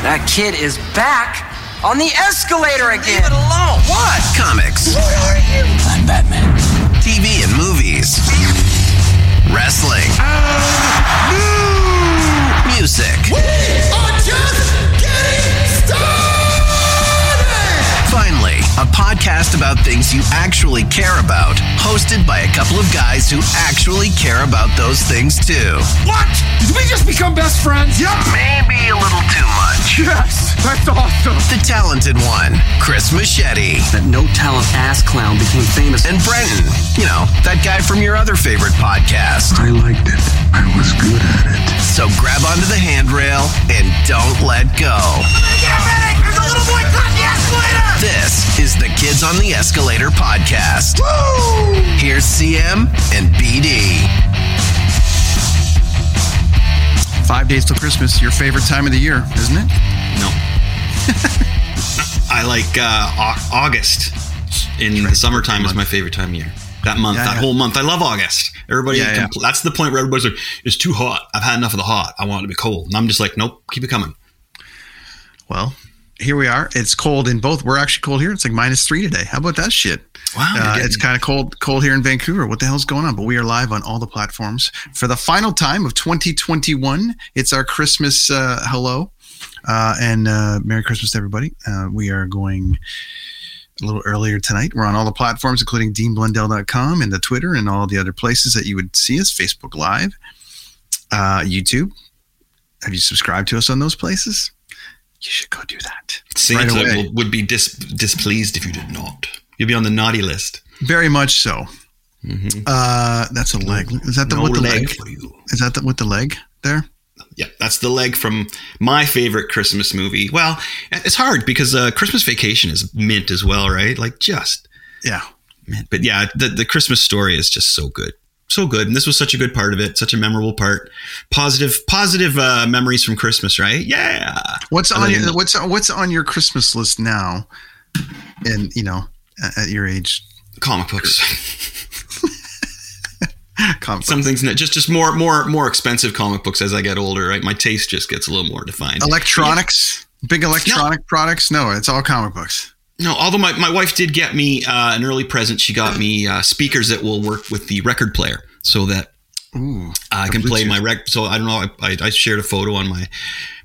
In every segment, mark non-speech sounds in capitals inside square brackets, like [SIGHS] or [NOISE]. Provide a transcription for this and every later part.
That kid is back on the escalator again. Leave it alone. What? Comics, What are you? I'm Batman. TV and movies, wrestling, music. Finally, a podcast about things you actually care about, hosted by a couple of guys who actually care about those things too. What? Did we just become best friends? Yep. Maybe a little too much. Yes, that's awesome. The talented one, Chris Machete, That no talent ass clown became famous. and Brenton. You know, that guy from your other favorite podcast. I liked it. I was good at it. So grab onto the handrail and don't let go. There's a little boy caught the escalator. This is the Kids on the Escalator podcast. Here's CM and BD. Five days till Christmas, your favorite time of the year, isn't it? No. [LAUGHS] I like uh, August in the summertime is my favorite time of year. That month, Yeah, that yeah. whole month. I love August. Everybody, Yeah, yeah. compl- that's the point where everybody's like, it's too hot. I've had enough of the hot. I want it to be cold. And I'm just like, nope, keep it coming. Well, here we are. It's cold in both. We're actually cold here. It's like minus three today. How about that shit? Wow, Uh, it's kind of cold, cold here in Vancouver. What the hell's going on? But we are live on all the platforms for the final time of 2021. It's our Christmas uh, hello, uh, and uh, Merry Christmas to everybody. Uh, we are going a little earlier tonight. We're on all the platforms, including DeanBlundell.com and the Twitter and all the other places that you would see us. Facebook Live, uh, YouTube. Have you subscribed to us on those places? You should go do that. Santa right away. will, would be dis- displeased if you did not. You'd be on the naughty list. Very much so. Mhm. Uh, that's a leg. Is that the No with the leg? leg for you. Is that the with the leg there? Yeah, that's the leg from my favorite Christmas movie. Well, it's hard because uh, Christmas Vacation is mint as well, right? Like just Yeah. mint. But yeah, the, the Christmas story is just so good. So good. And this was such a good part of it, such a memorable part. Positive, positive uh, memories from Christmas, right? Yeah. What's on your what's what's on your Christmas list now? And you know, at, at your age, Comic books. [LAUGHS] comic Some things that just just more more more expensive comic books as I get older, right? My taste just gets a little more defined. electronics, big electronic products. No, it's all comic books. No, although my, my wife did get me uh, an early present, she got me uh, speakers that will work with the record player so that Ooh, I can play my rec. So I don't know. I, I, I shared a photo on my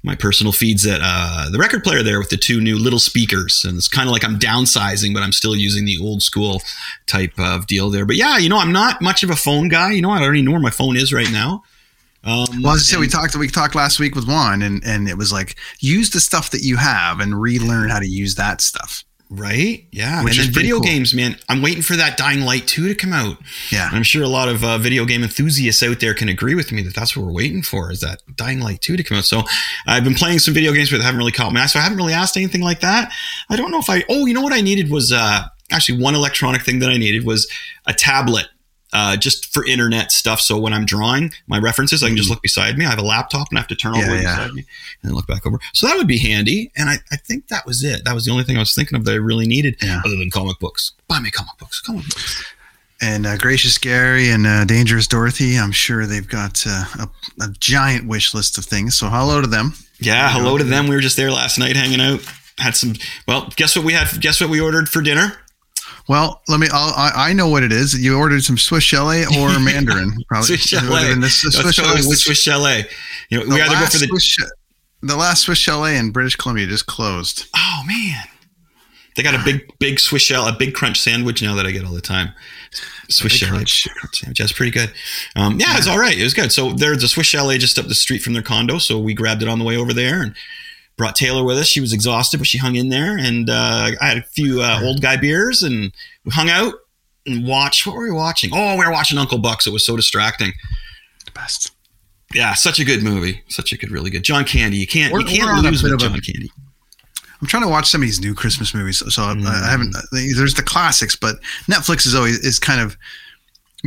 my personal feeds that uh, the record player there with the two new little speakers, and it's kind of like I'm downsizing, but I'm still using the old school type of deal there. But yeah, you know, I'm not much of a phone guy. You know, I already know where my phone is right now. Um, Well, as I said, we talked we talked last week with Juan, and and it was like use the stuff that you have and relearn how to use that stuff. Right? Yeah. Which and then video cool. games, man. I'm waiting for that Dying Light 2 to come out. Yeah. And I'm sure a lot of uh, video game enthusiasts out there can agree with me that that's what we're waiting for is that Dying Light 2 to come out. So I've been playing some video games, but they haven't really caught my eye. So I haven't really asked anything like that. I don't know if I, oh, you know what I needed was uh, actually one electronic thing that I needed was a tablet. Uh, just for internet stuff. So when I'm drawing my references, I can just look beside me. I have a laptop and I have to turn all the way yeah. beside me and then look back over. So that would be handy. And I, I think that was it. That was the only thing I was thinking of that I really needed Yeah. other than comic books. Buy me comic books. Comic books. And uh, Gracious Gary and uh, Dangerous Dorothy, I'm sure they've got uh, a, a giant wish list of things. So hello to them. Yeah, hello to them. We were just there last night hanging out. Had some. Well, guess what we had? Guess what we ordered for dinner? Well, let me. I'll, I I know what it is. You ordered some Swiss chalet or [LAUGHS] Mandarin, probably. Swiss chalet. this- Swiss chalet, which- Swiss chalet. You know, we either go for the. Swiss cha- the last Swiss chalet in British Columbia just closed. Oh man, they got a big, big Swiss shell, a big crunch sandwich now that I get all the time. Swiss chalet crunch. sandwich. That's pretty good. Um, yeah, it's all right. It was good. So there's a Swiss chalet just up the street from their condo. So we grabbed it on the way over there and brought Taylor with us. She was exhausted, but she hung in there. And uh, I had a few uh, old guy beers and we hung out and watched. What were we watching? Oh, we were watching Uncle Bucks. It was so distracting. The best. Yeah, such a good movie. Such a good, really good. John Candy. You can't, We're- you can't we're on a lose bit with of a- John Candy. I'm trying to watch some of these new Christmas movies. So I, I haven't. There's the classics, but Netflix is always is kind of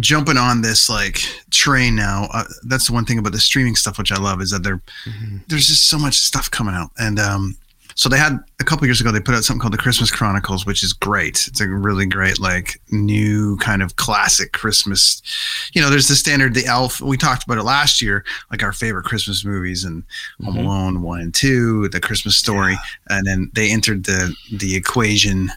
jumping on this like train now. Uh, that's the one thing about the streaming stuff which I love is that there there's just so much stuff coming out, and um, so they had a couple years ago they put out something called the Christmas Chronicles, which is great. It's a really great like new kind of classic Christmas. You know, there's the standard the Elf. We talked about it last year, like our favorite Christmas movies and Home Alone one and two, the Christmas Story, and then they entered the the equation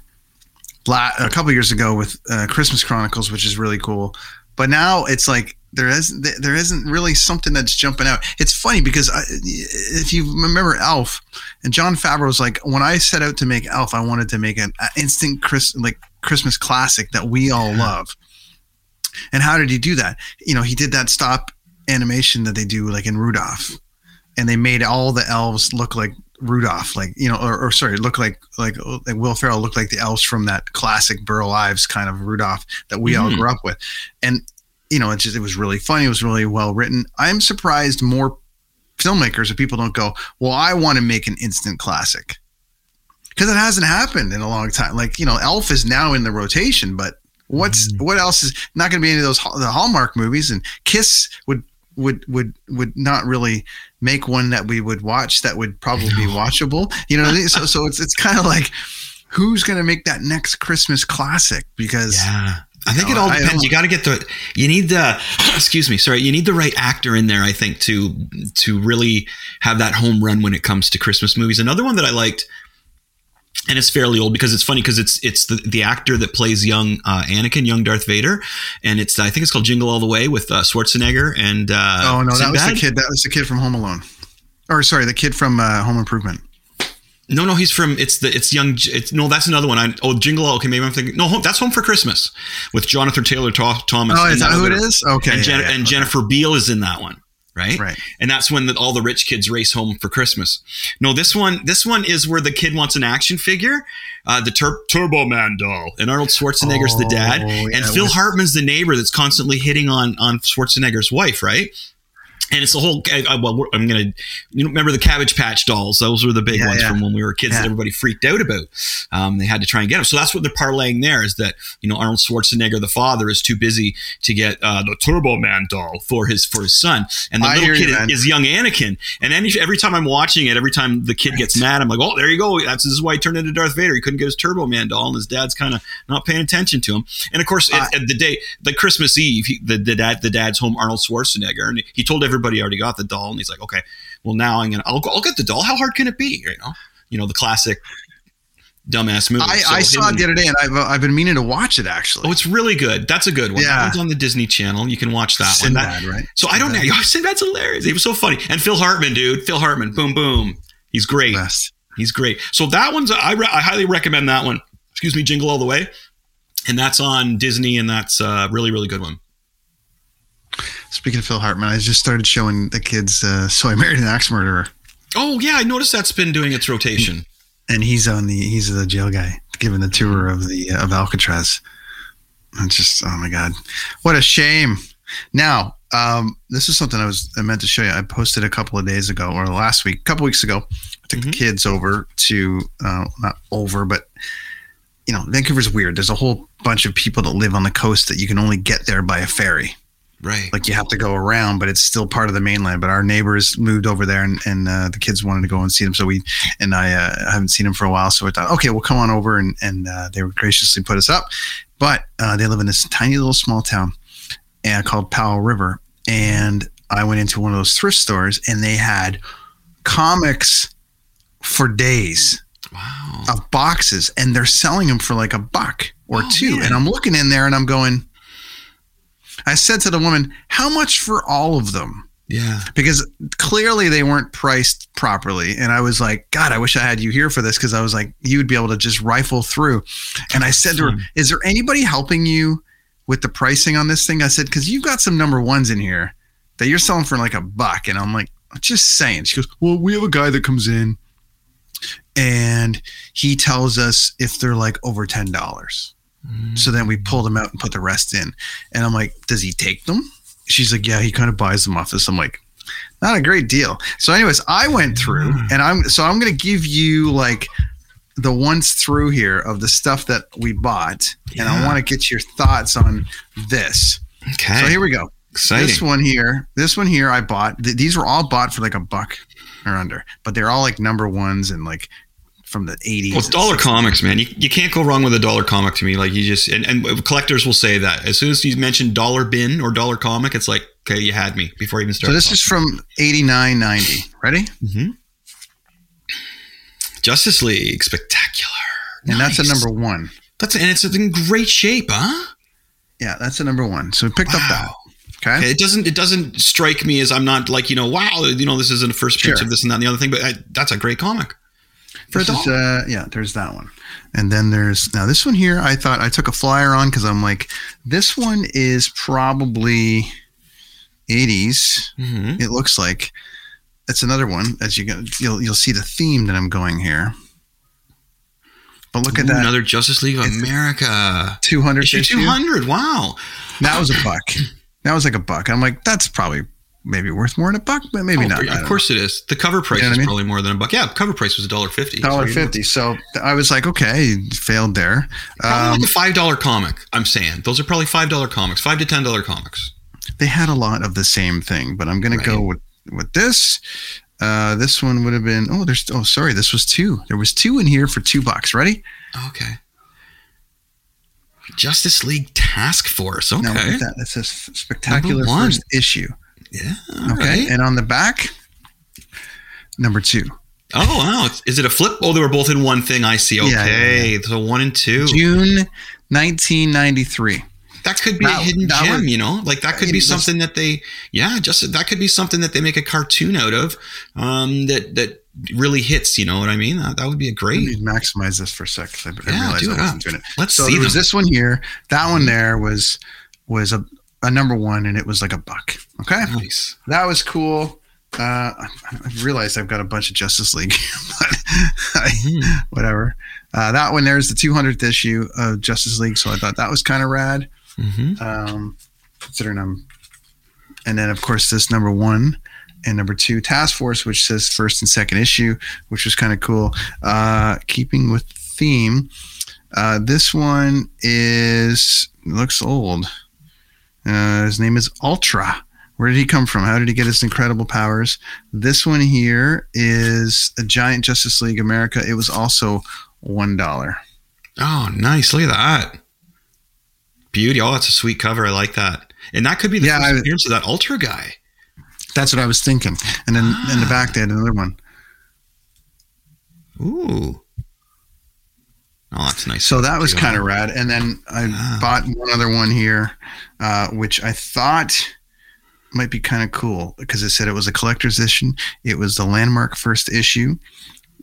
a couple years ago with uh, Christmas Chronicles, which is really cool. But now it's like there isn't there isn't really something that's jumping out. It's funny because I, if you remember Elf and Jon Favreau's like when I set out to make Elf, I wanted to make an instant Chris like Christmas classic that we all love. And how did he do that? You know, he did that stop animation that they do like in Rudolph, and they made all the elves look like Rudolph, like you know, or, or sorry, look like like like Will Ferrell looked like the elves from that classic Burl Ives kind of Rudolph that we all mm-hmm. grew up with, and you know, it just it was really funny. It was really well written. I'm surprised more filmmakers or people don't go, well, I want to make an instant classic because it hasn't happened in a long time. Like you know, Elf is now in the rotation, but what's mm-hmm. what else is not going to be any of those the Hallmark movies? And Kiss would would would would not really make one that we would watch that would probably be watchable. You know, I mean? so so it's it's kind of like who's going to make that next Christmas classic because Yeah. I think it all depends. You got to get the you need the [CLEARS THROAT] excuse me, sorry, you need the right actor in there I think to to really have that home run when it comes to Christmas movies. Another one that I liked and it's fairly old because it's funny because it's it's the, the actor that plays young uh, Anakin, young Darth Vader, and it's I think it's called Jingle All the Way with uh, Schwarzenegger and uh, oh no, that was the kid. That was the kid from Home Alone, or sorry, the kid from uh, Home Improvement. No, no, he's from it's the it's young. It's no, that's another one. I oh Jingle. All- Okay, maybe I'm thinking no. Home, that's Home for Christmas with Jonathan Taylor Thomas. Oh, is that who it is? Okay, and, yeah, Jen- yeah, and okay. Jennifer Beal is in that one, right? Right. And that's when the, all the rich kids race home for Christmas. No, this one this one is where the kid wants an action figure, uh, the Tur- Turbo Man doll, and Arnold Schwarzenegger's the dad, Oh, and yeah, Phil with- Hartman's the neighbor that's constantly hitting on on Schwarzenegger's wife, right? And it's the whole. I, I, well, I'm gonna. You know, remember the Cabbage Patch dolls? Those were the big Yeah, ones yeah. from when we were kids that everybody freaked out about. Um, they had to try and get them. So that's what they're parlaying there is that you know Arnold Schwarzenegger, the father, is too busy to get uh, the Turbo Man doll for his for his son, and the I little hear you, kid is young Anakin. And any, every time I'm watching it, every time the kid gets mad, I'm like, oh, there you go. That's this is why he turned into Darth Vader. He couldn't get his Turbo Man doll, and his dad's kind of not paying attention to him. And of course, at, at the day, the Christmas Eve, he, the, the dad the dad's home, Arnold Schwarzenegger, and he told everybody already got the doll, and he's like, okay, well now I'm gonna I'll, I'll get the doll. How hard can it be? You know, you know the classic dumbass movie. I, So I saw it the other day, and I've uh, I've been meaning to watch it actually. Oh, it's really good. That's a good one. Yeah. it's on the Disney Channel. You can watch that one. That- right? So I don't know. Sinbad. Oh, [LAUGHS] Sinbad's hilarious. He was so funny. And Phil Hartman, dude. Phil Hartman. Boom, boom. He's great. Best. He's great. So that one's I, re- I highly recommend that one. Excuse me, Jingle All the Way, and that's on Disney, and that's a really really good one. Speaking of Phil Hartman, I just started showing the kids. Uh, so I married an axe murderer, Oh yeah, I noticed that's been doing its rotation. and he's on the he's the jail guy giving the tour of the of Alcatraz. It's just oh my god, what a shame. Now, um, this is something I was I meant to show you. I posted a couple of days ago or last week, a couple weeks ago. I took the kids over to uh, not over, but you know, Vancouver's weird. There's a whole bunch of people that live on the coast that you can only get there by a ferry. Right. like you have to go around, but it's still part of the mainland. But our neighbors moved over there, and, and uh, the kids wanted to go and see them. So we and I uh, haven't seen them for a while, so I thought, okay, we'll come on over, and and uh, they would graciously put us up. But uh, they live in this tiny little small town uh, called Powell River, and I went into one of those thrift stores, and they had comics for days wow. of boxes, and they're selling them for like a buck or Oh, two. man. And I'm looking in there, and I'm going. I said to the woman, How much for all of them? Yeah. Because clearly they weren't priced properly. And I was like, God, I wish I had you here for this because I was like, you would be able to just rifle through. And I said to her, Is there anybody helping you with the pricing on this thing? I said, Because you've got some number ones in here that you're selling for like a buck. And I'm like, I'm Just saying. She goes, Well, we have a guy that comes in and he tells us if they're like over $10. So then we pulled them out and put the rest in. And I'm like, does he take them? She's like, yeah, he kind of buys them off us. I'm like, not a great deal. So, anyways, I went through mm. and I'm so I'm going to give you like the once through here of the stuff that we bought. Yeah. And I want to get your thoughts on this. Okay. So, here we go. Exciting. This one here, this one here I bought. Th- these were all bought for like a buck or under, but they're all like number ones and like from the 80s. Well, it's dollar comics, man. You, you can't go wrong with a dollar comic to me. Like you just and, and collectors will say that as soon as you mention dollar bin or dollar comic, it's like okay, you had me before I even started. So this is from 89, 90. Ready? Mm-hmm. Justice League spectacular, And that's a number one. That's and it's in great shape, huh? Yeah, that's a number one. So we picked up that. Wow. Okay. It doesn't it doesn't strike me as I'm not like you know wow you know this isn't a first print Sure. of this and that and the other thing, but I, that's a great comic for This is, uh, yeah, there's that one. And then there's now this one here. I thought I took a flyer on because I'm like, this one is probably 80s. Mhm. It looks like it's another one. As you go, you'll you'll see the theme that I'm going here. But look at that, another Justice League of It's- America 200 issue issue. two hundred. Wow. That was a buck. That was like a buck. I'm like, that's probably maybe worth more than a buck, but maybe Oh, not. Of don't know. course it is. The cover price know what is I mean? probably more than a buck. Yeah, cover price was a dollar fifty. dollar fifty. So I was like, okay, failed there. Probably Um, like a five dollar comic. I'm saying those are probably five dollar comics, five to ten dollar comics. they had a lot of the same thing, but I'm gonna go with with this. Uh, this one would have been. Oh, there's. Oh, sorry. This was two. There was two in here for two bucks. Ready? Okay. Justice League Task Force. Okay. at that. Says spectacular first issue. Yeah. Okay, right. and on the back, number two, Oh wow! Is it a flip? Oh, they were both in one thing. I see. Yeah, yeah, Okay, so one and two. June 1993. That could be That- a hidden gem, was- you know. Like that could be was- something that they, yeah, just that could be something that they make a cartoon out of. Um, that that really hits. You know what I mean? That, that would be a Let great. me maximize this for a sec. I, I Yeah, realized do I wasn't up. doing it. Let's so see there was this one here. That one there was was a, a number one, and it was like a buck. Okay, Nice. that was cool. Uh, I, I realized I've got a bunch of Justice League, [LAUGHS] but I, Mm-hmm. whatever. Uh, that one there's the 200th issue of Justice League, so I thought that was kind of rad. hmm Um, considering I'm, and then of course this number one and number two Task Force, which says first and second issue, which was kind of cool. Uh, keeping with theme, uh, this one is looks old. Uh, his name is Ultra. Where did he come from? How did he get his incredible powers? This one here is a giant Justice League America. It was also one dollar. Oh, nice! Look at that. Beauty. Oh, that's a sweet cover. I like that. And that could be the Yeah, first I- appearance of that Ultra guy. That's what I was thinking. And then in the back they had another one. Ooh. Oh, that's nice. So that was kind of rad. And then I Ah. bought one other one here, uh, which I thought might be kind of cool because it said it was a collector's edition. It was the landmark first issue,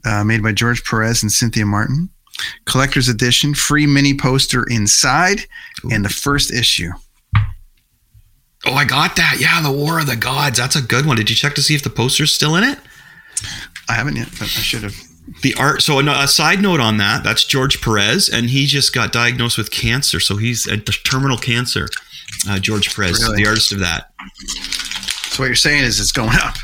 uh, made by George Perez and Cynthia Martin. Collector's edition, free mini poster inside, and the first issue. Oh, I got that. Yeah, the War of the Gods. That's a good one. Did you check to see if the poster's still in it? I haven't yet, but I should have. The art. So a, side note on that. That's George Perez, and he just got diagnosed with cancer. So he's a terminal cancer. Uh, George Perez, Really? the artist of that. So what you're saying is it's going up.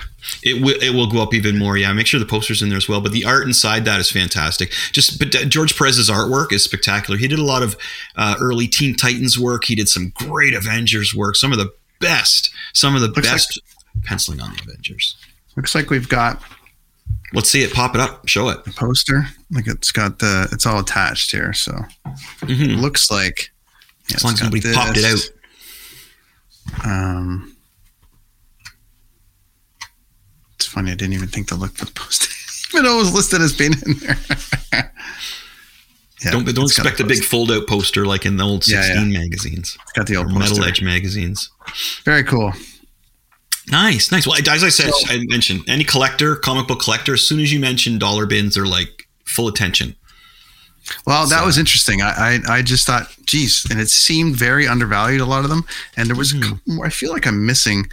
It will it will go up even more. Yeah, make sure the poster's in there as well. But the art inside that is fantastic. Just but uh, George Perez's artwork is spectacular. He did a lot of uh, early Teen Titans work. He did some great Avengers work. Some of the best. Some of the Looks best penciling on the Avengers. Looks like we've got Let's see it. Pop it up. Show it. a poster. Like it's got the, it's all attached here. So Mhm. it looks like. yeah, As long it's as got nobody popped it out. Um, it's funny. I didn't even think to look for the poster, [LAUGHS] even though it was listed as being in there. [LAUGHS] yeah, Don't don't expect a big poster. fold out poster like in the old Yeah, yeah. 16 magazines It's got the old Metal. Edge magazines. Very cool. Nice, nice. Well, as I said, So- I mentioned any collector, comic book collector. As soon as you mention dollar bins, they're like full attention. Well, that So- was interesting. I, I I just thought, geez, and it seemed very undervalued. A lot of them, and there was. Mm-hmm. I feel like I'm missing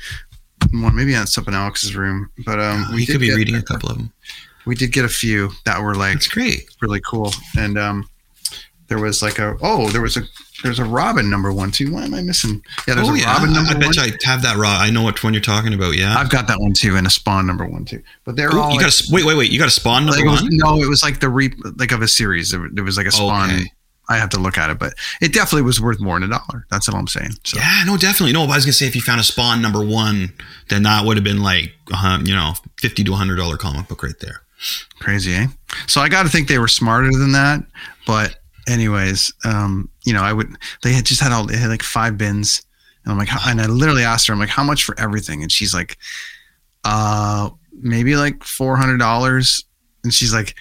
one. Maybe it's up in Alex's room, but um, you did could be reading a couple of them. We did get a few that were like That's great. really cool. And um, there was like a oh there was a there's a Robin number one too. Why am I missing? Yeah, there's oh a yeah, Robin I, number I bet one. you I have that raw. I know which one you're talking about. Yeah. I've got that one too, and a Spawn number one too. But they're Ooh, all you like, got a wait, wait, wait. You got a spawn like, number it was, one. no, it was like the re like of a series. There, there was like a Spawn. Okay. I have to look at it, but it definitely was worth more than a dollar. That's all I'm saying. So Yeah, no, definitely. No, but I was gonna say if you found a spawn number one, then that would have been like, uh, you know, fifty to hundred dollar comic book right there. crazy, eh? So I got to think they were smarter than that. But anyways, um, you know, I would. They had just had all they had like five bins, and I'm like, and I literally asked her, I'm like, how much for everything? And she's like, uh, maybe like four hundred dollars. And she's like,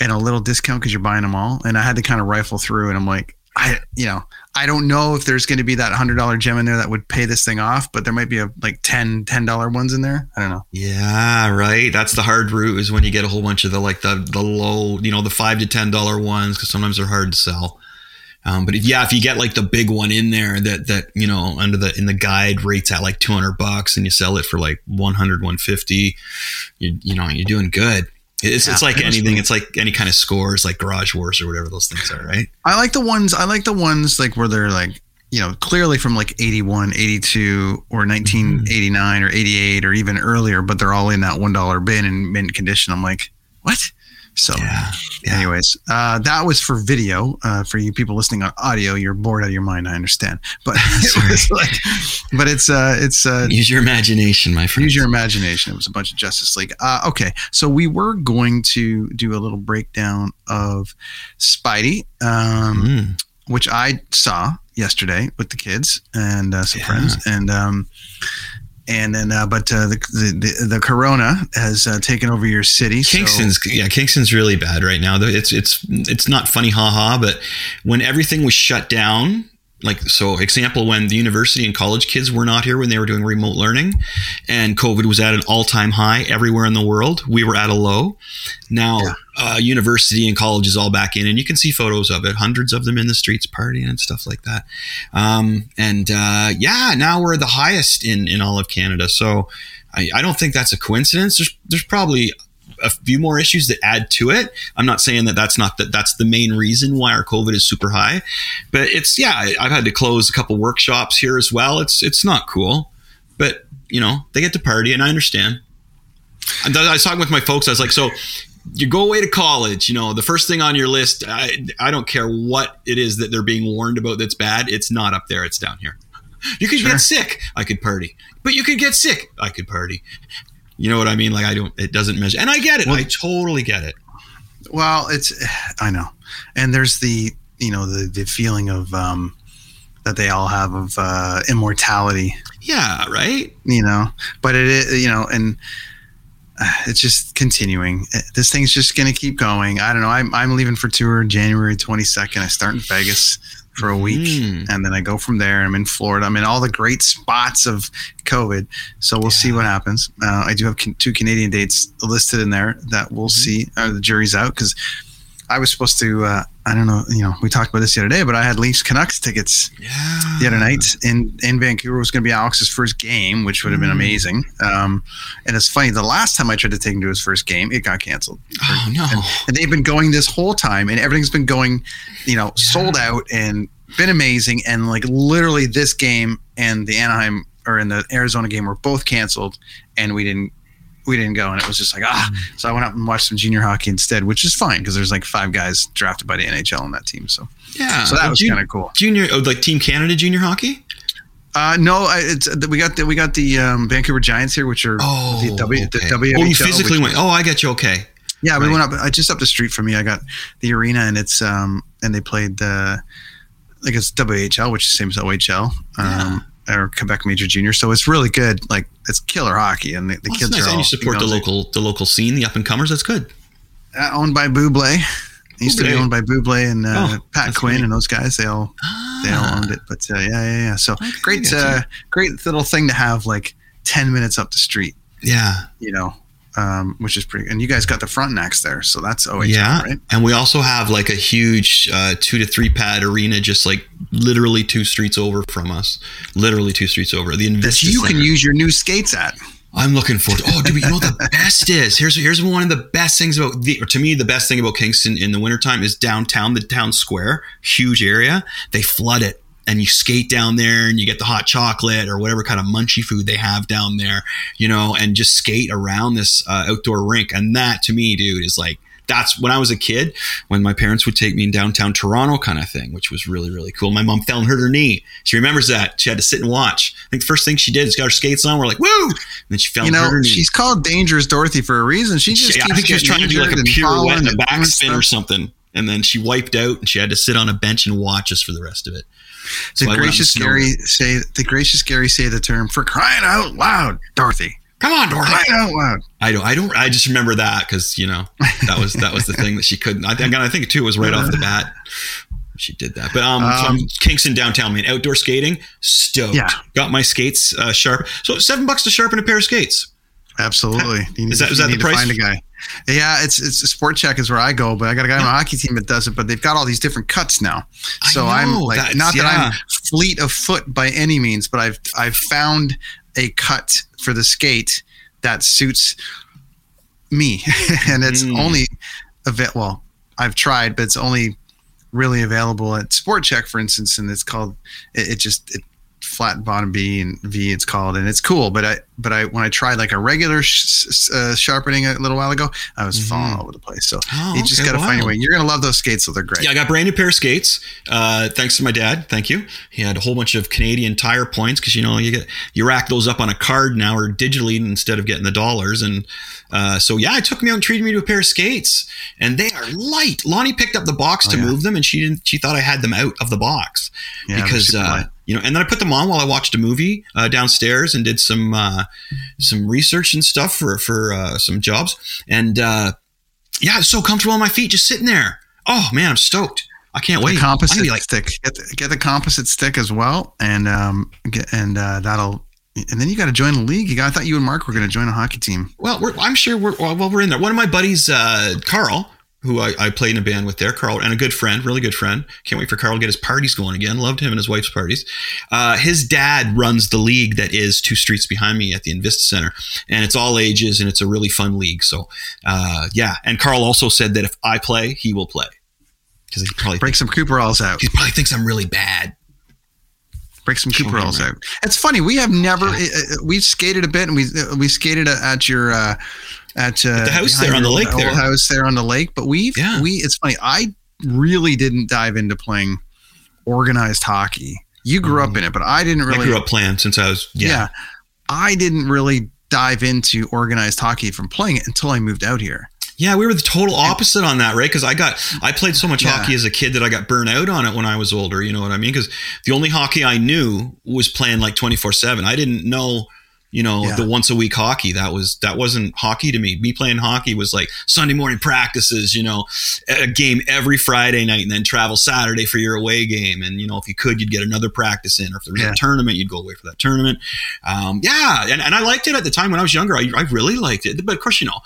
and a little discount because you're buying them all. And I had to kind of rifle through, and I'm like, I, you know, I don't know if there's going to be that hundred dollar gem in there that would pay this thing off, but there might be a like 10 dollar ones in there. I don't know. Yeah, right. That's the hard route is when you get a whole bunch of the like the the low, you know, the five to ten dollar ones because sometimes they're hard to sell. Um, but if, yeah, if you get like the big one in there that that you know under the in the guide rates at like two hundred bucks and you sell it for like 100, 150, you you know you're doing good. It's, it's like anything. be. It's like any kind of scores, like Garage Wars or whatever those things are, right? I like the ones I like the ones like where they're like you know clearly from like 81 82 or 1989 or 88 or even earlier but they're all in that one dollar bin in mint condition i'm like what so Yeah, yeah. anyways uh, that was for video uh, for you people listening on audio you're bored out of your mind i understand but [LAUGHS] it like but it's uh it's uh Use your imagination, my friend. Use your imagination. It was a bunch of Justice League. Uh, okay, so we were going to do a little breakdown of Spidey, um, Mm. which I saw yesterday with the kids and uh, some Yeah. friends, and um, and then uh, but uh, the, the the Corona has uh, taken over your city. so- Kingston's yeah, Kingston's really bad right now. It's it's it's not funny, haha. But when everything was shut down, like so, example when the university and college kids were not here when they were doing remote learning, and COVID was at an all time high everywhere in the world, we were at a low. Now, uh, university and college is all back in, and you can see photos of it, hundreds of them in the streets partying and stuff like that. Um, and uh, yeah, now we're the highest in in all of Canada. So. I, I don't think that's a coincidence. There's there's probably a few more issues that add to it. I'm not saying that that's not that that's the main reason why our COVID is super high, but it's yeah. I- I've had to close a couple workshops here as well. It's it's not cool, but you know they get to party, and I understand. And I was talking with my folks. I was like, so you go away to college. You know, the first thing on your list. I I don't care what it is that they're being warned about that's bad. It's not up there. It's down here. You could get sick. I could party, but you could get sick. I could party. You know what I mean? Like I don't. It doesn't measure, and I get it. I totally get it. Well, it's I know, and there's the you know the the feeling of um, that they all have of uh, immortality. Yeah, right. you know but it is you know and uh, it's just continuing Uh, this thing's just going to keep going i don't know I'm, I'm leaving for tour january 22nd i start in vegas for a week Mm. and then i go from there i'm in florida. I'm in all the great spots of covid so we'll see what happens. Uh, i do have can- two canadian dates listed in there that we'll see uh, the jury's out because i was supposed to uh, i don't know you know we talked about this the other day but i had leafs canucks tickets Yeah. the other night in in Vancouver It was going to be Alex's first game, which would have been Mm. amazing. Um, and it's funny, the last time I tried to take him to his first game, it got canceled. Oh no. And, and they've been going this whole time, and everything's been going, you know, sold out and been amazing. And like literally, this game and the Anaheim or in the Arizona game were both canceled, and we didn't. We didn't go, and it was just like ah. So I went out and watched some junior hockey instead, which is fine because there's like five guys drafted by the NHL on that team. So, Yeah. so that was kind of cool. Junior, oh, like Team Canada junior hockey. Uh, no, I- it's we got the, we got the um, Vancouver Giants here, which are Oh, the W the okay. WHL. Oh, you physically went. is- Oh, I got you. Okay. yeah, we went up I just up the street from me. I got the arena, and it's um and they played the like it's WHL, which is the same as OHL. Um, Or Quebec Major Junior, so it's really good. Like it's killer hockey, and the, the Well, kids nice. are all and you support the know, local the local scene, the up and comers. That's good. uh, owned by Buble. It used to be owned by Buble and uh, Oh, Pat Quinn great. and those guys. They all they all Ah. owned it. But uh, yeah, yeah, yeah. So Okay, great, uh, great little thing to have like ten minutes up the street. Yeah. you know, um, which is pretty. And you guys got the Frontenacs there, so that's OHL, yeah. right? And we also have like a huge uh, two to three pad arena, just like literally two streets over from us. Literally two streets over. The That Invista you can use your new skates at. I'm looking forward. To, oh, dude, you know what the [LAUGHS] best is? Here's here's one of the best things about the, or to me the best thing about Kingston in the wintertime is downtown, the town square, huge area. They flood it and you skate down there and you get the hot chocolate or whatever kind of munchy food they have down there, you know, and just skate around this uh, outdoor rink. And that to me, dude, is like that's when I was a kid, when my parents would take me in downtown Toronto kind of thing, which was really, really cool. My mom fell and hurt her knee. She remembers that. She had to sit and watch. I think the first thing she did is got her skates on. We're like, woo! And then she fell You and hurt know, her knee. she's called Dangerous Dorothy for a reason. She just She- I keeps think she was trying to do like a pirouette and a backspin or something. And then she wiped out and she had to sit on a bench and watch us for the rest of it. So The I went out in gracious. Gary say the gracious Gary say the term for crying out loud, Dorothy. Come on, Dorothy. Crying out loud. I don't. I don't. I just remember that because you know that was that was the thing that she couldn't. I think. I think too it was right off the bat. She did that. But um, so I'm Um, Kingston downtown. I mean, outdoor skating, stoked. Yeah. Got my skates uh, sharp. So seven bucks to sharpen a pair of skates. Absolutely. [LAUGHS] You need, Is that- you that the to price? Find a guy. Yeah, it's it's Sport Chek is where I go, but I got a guy on my hockey team that does it. But they've got all these different cuts now. So I'm like, not that yeah. I'm fleet of foot by any means, but I've I've found a cut for the skate that suits me, [LAUGHS] and it's Mm. only a bit. Well, I've tried, but it's only really available at Sport Chek, for instance, and it's called. It, it just it, flat bottom B and V it's called and it's cool but I but I when I tried like a regular sh- uh, sharpening a little while ago I was falling all over the place so Oh, you just okay, got to find wow. a way you're gonna love those skates so they're great Yeah, I got a brand new pair of skates. Uh, thanks to my dad. Thank you. He had a whole bunch of Canadian tire points because you know you get you rack those up on a card now or digitally instead of getting the dollars. And uh, so yeah, it took me out and treated me to a pair of skates, and they are light. Lonnie picked up the box to Oh, yeah. move them, and she didn't. She thought I had them out of the box Yeah, because uh. You know. And then I put them on while I watched a movie uh, downstairs and did some uh, some research and stuff for for uh, some jobs. And uh, yeah, it's so comfortable on my feet just sitting there. Oh man, I'm stoked. I can't wait. the composite like, stick get the, get the composite stick as well and um get, and uh, that'll and then you got to join the league you got I thought you and Mark were going to join a hockey team well, we're, I'm sure we're well, well, we're in there. One of my buddies, uh, Carl, who I, I played in a band with there, Carl, and a good friend, really good friend. Can't wait for Carl to get his parties going again. Loved him and his wife's parties. Uh, his dad runs the league that is two streets behind me at the Invista Center, and it's all ages and it's a really fun league. So, uh, yeah. And Carl also said that if I play, he will play because he probably break some Cooperalls out he probably thinks I'm really bad. break some Cooperalls out it's funny we have never uh, uh, we've skated a bit and we uh, we skated at your uh at, uh, the house there on the lake there. house there on the lake but we've Yeah. we it's funny I really didn't dive into playing organized hockey you grew up in it but I didn't really Mm-hmm. I grew up playing since I was yeah. yeah. I didn't really dive into organized hockey from playing it until I moved out here. Yeah, we were the total opposite on that, right? Because I got I played so much Yeah. hockey as a kid that I got burnt out on it when I was older. You know what I mean? Because the only hockey I knew was playing like twenty four seven. I didn't know, you know, Yeah. the once a week hockey. That was that wasn't hockey to me. Me playing hockey was like Sunday morning practices. You know, a game every Friday night, and then travel Saturday for your away game. And you know, if you could, you'd get another practice in, or if there was Yeah. a tournament, you'd go away for that tournament. Um, yeah, and, and I liked it at the time when I was younger. I, I really liked it, but of course, you know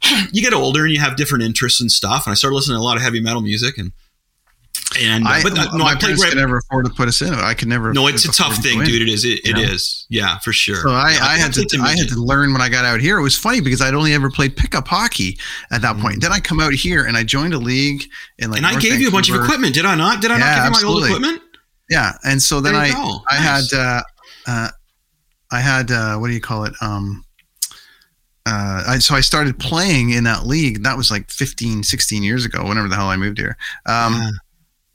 [SIGHS] you get older and you have different interests and stuff. And I started listening to a lot of heavy metal music and and I, but uh, no, my I played right. could never afford to put us in it. I could never. No, it's a tough to thing, dude. It is. It, it Yeah. for sure. So I, Yeah, I had played to I had to learn when I got out here. It was funny because I'd only ever played pickup hockey at that point. Then I come out here and I joined a league in like and I North gave you a bunch of equipment, did I not? Did I Yeah, not give you my old equipment? Yeah, and so then I go. I Nice. had uh, uh, I had uh, what do you call it? Um, uh, I, so I started playing in that league. That was like 15, 16 years ago, whenever the hell I moved here. Um, Yeah.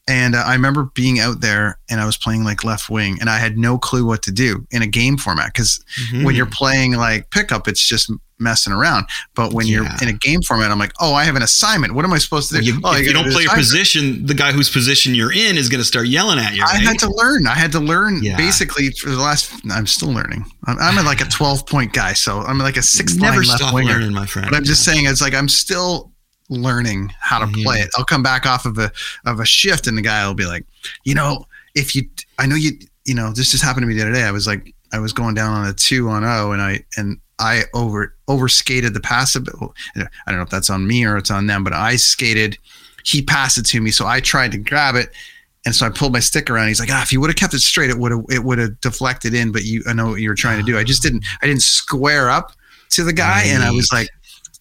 And uh, I remember being out there and I was playing like left wing and I had no clue what to do in a game format because Mhm. when you're playing like pickup, it's just messing around. But when you're in a game format, I'm like, oh, I have an assignment. What am I supposed to do? You, oh, if you don't do play your position, the guy whose position you're in is going to start yelling at you. I right? had to learn. I had to learn Yeah. basically for the last. I'm still learning. I'm, I'm like a 12 point guy, so I'm like a six never line left winger. learning, my friend. But I'm just saying, it's like I'm still learning how to play it. I'll come back off of a of a shift, and the guy will be like, you know, if you, I know you, you know, this just happened to me the other day. I was like, I was going down on a two on O, and I and I over over skated the pass a bit. I don't know if that's on me or it's on them, but I skated. He passed it to me, so I tried to grab it, And so I pulled my stick around. He's like, ah, if you would have kept it straight, it would have it would have deflected in. But you, I know what you were trying to do. I just didn't. I didn't square up to the guy, and I was like,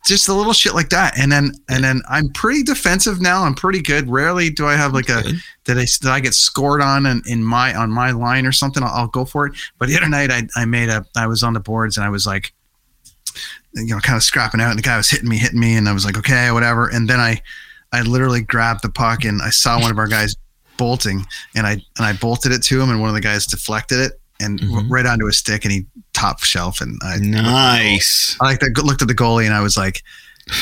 just a little shit like that. And then and then I'm pretty defensive now. I'm pretty good. Rarely do I have like a Good. did I did I get scored on in, in my on my line or something. I'll, I'll go for it. But the other night I I made a I was on the boards and I was like, you know, kind of scrapping out, and the guy was hitting me, hitting me, and I was like, okay, whatever. And then I I literally grabbed the puck and I saw one of our guys bolting, and I and I bolted it to him, and one of the guys deflected it and Mhm. right onto a stick, and he top shelf, and I Nice. I like that. Looked at the goalie, and I was like,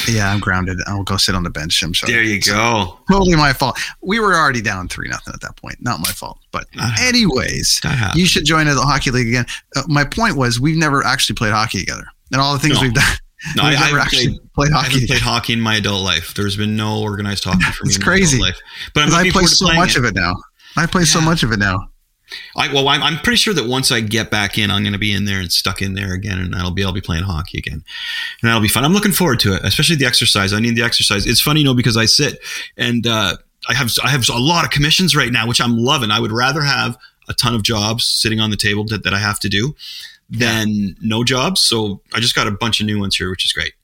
"Yeah, I'm grounded. I'll go sit on the bench." I'm sorry. There you So, go. totally my fault. We were already down three nothing at that point. Not my fault. But Ah. anyways, you should join the hockey league again. Uh, my point was we've never actually played hockey together, and all the things No. we've done. [LAUGHS] No, I, we've never actually played, played I hockey. haven't played hockey in my adult life. There's been no organized hockey [LAUGHS] for me. It's in my crazy. adult life. But I'm I play so much it. of it now. I play so much of it now. I, well, I'm, I'm pretty sure that once I get back in, I'm going to be in there and stuck in there again, and that'll be I'll be playing hockey again, and that'll be fun. I'm looking forward to it, especially the exercise. I need the exercise. It's funny, you know, because I sit and uh, I have I have a lot of commissions right now, which I'm loving. I would rather have a ton of jobs sitting on the table that, that I have to do than no jobs. So I just got a bunch of new ones here, which is great. [LAUGHS]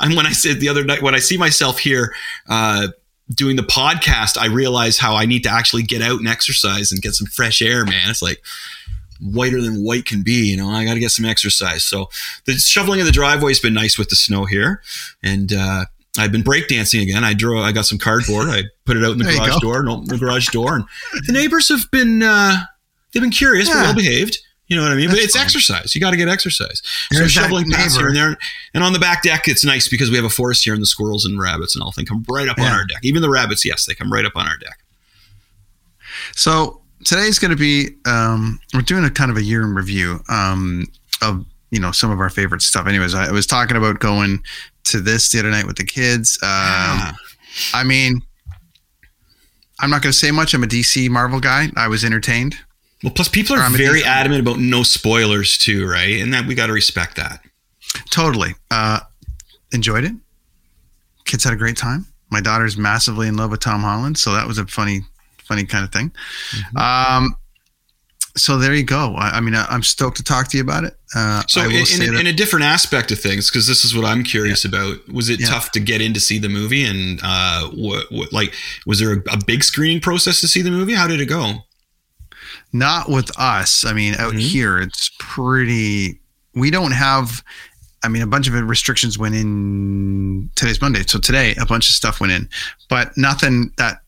And when I said the other night, when I see myself here. Uh, doing the podcast, I realize how I need to actually get out and exercise and get some fresh air, man. It's like whiter than white can be, you know. I got to get some exercise. So the shoveling of the driveway has been nice with the snow here, and uh, I've been breakdancing again. I drew, I got some cardboard. I put it out in the There garage door, and opened the garage door, and the neighbors have been uh, they've been curious, but well behaved. You know what I mean? but it's fine. exercise. You got to get exercise. So There's shoveling paths here and there. And on the back deck, it's nice because we have a forest here and the squirrels and rabbits and all thing come right up on our deck. Even the rabbits, yes, they come right up on our deck. So today's going to be um, we're doing a kind of a year in review um, of you know some of our favorite stuff. Anyways, I was talking about going to this the other night with the kids. Um, Ah. I mean, I'm not going to say much. I'm a DC Marvel guy. I was entertained. Well, plus people are very adamant about no spoilers too, right? And that we got to respect that. Totally. Uh, enjoyed it. Kids had a great time. My daughter's massively in love with Tom Holland, so that was a funny, funny kind of thing. Mm-hmm. Um, so there you go. I, I mean, I, I'm stoked to talk to you about it. Uh, So, I will in, in, that- in a different aspect of things, because this is what I'm curious about, was it Yeah. tough to get in to see the movie? And uh, what, what like was there a, a big screening process to see the movie? How did it go? Not with us. I mean, out Mhm. here, it's pretty. We don't have. I mean, a bunch of restrictions went in today's Monday, so today a bunch of stuff went in, but nothing that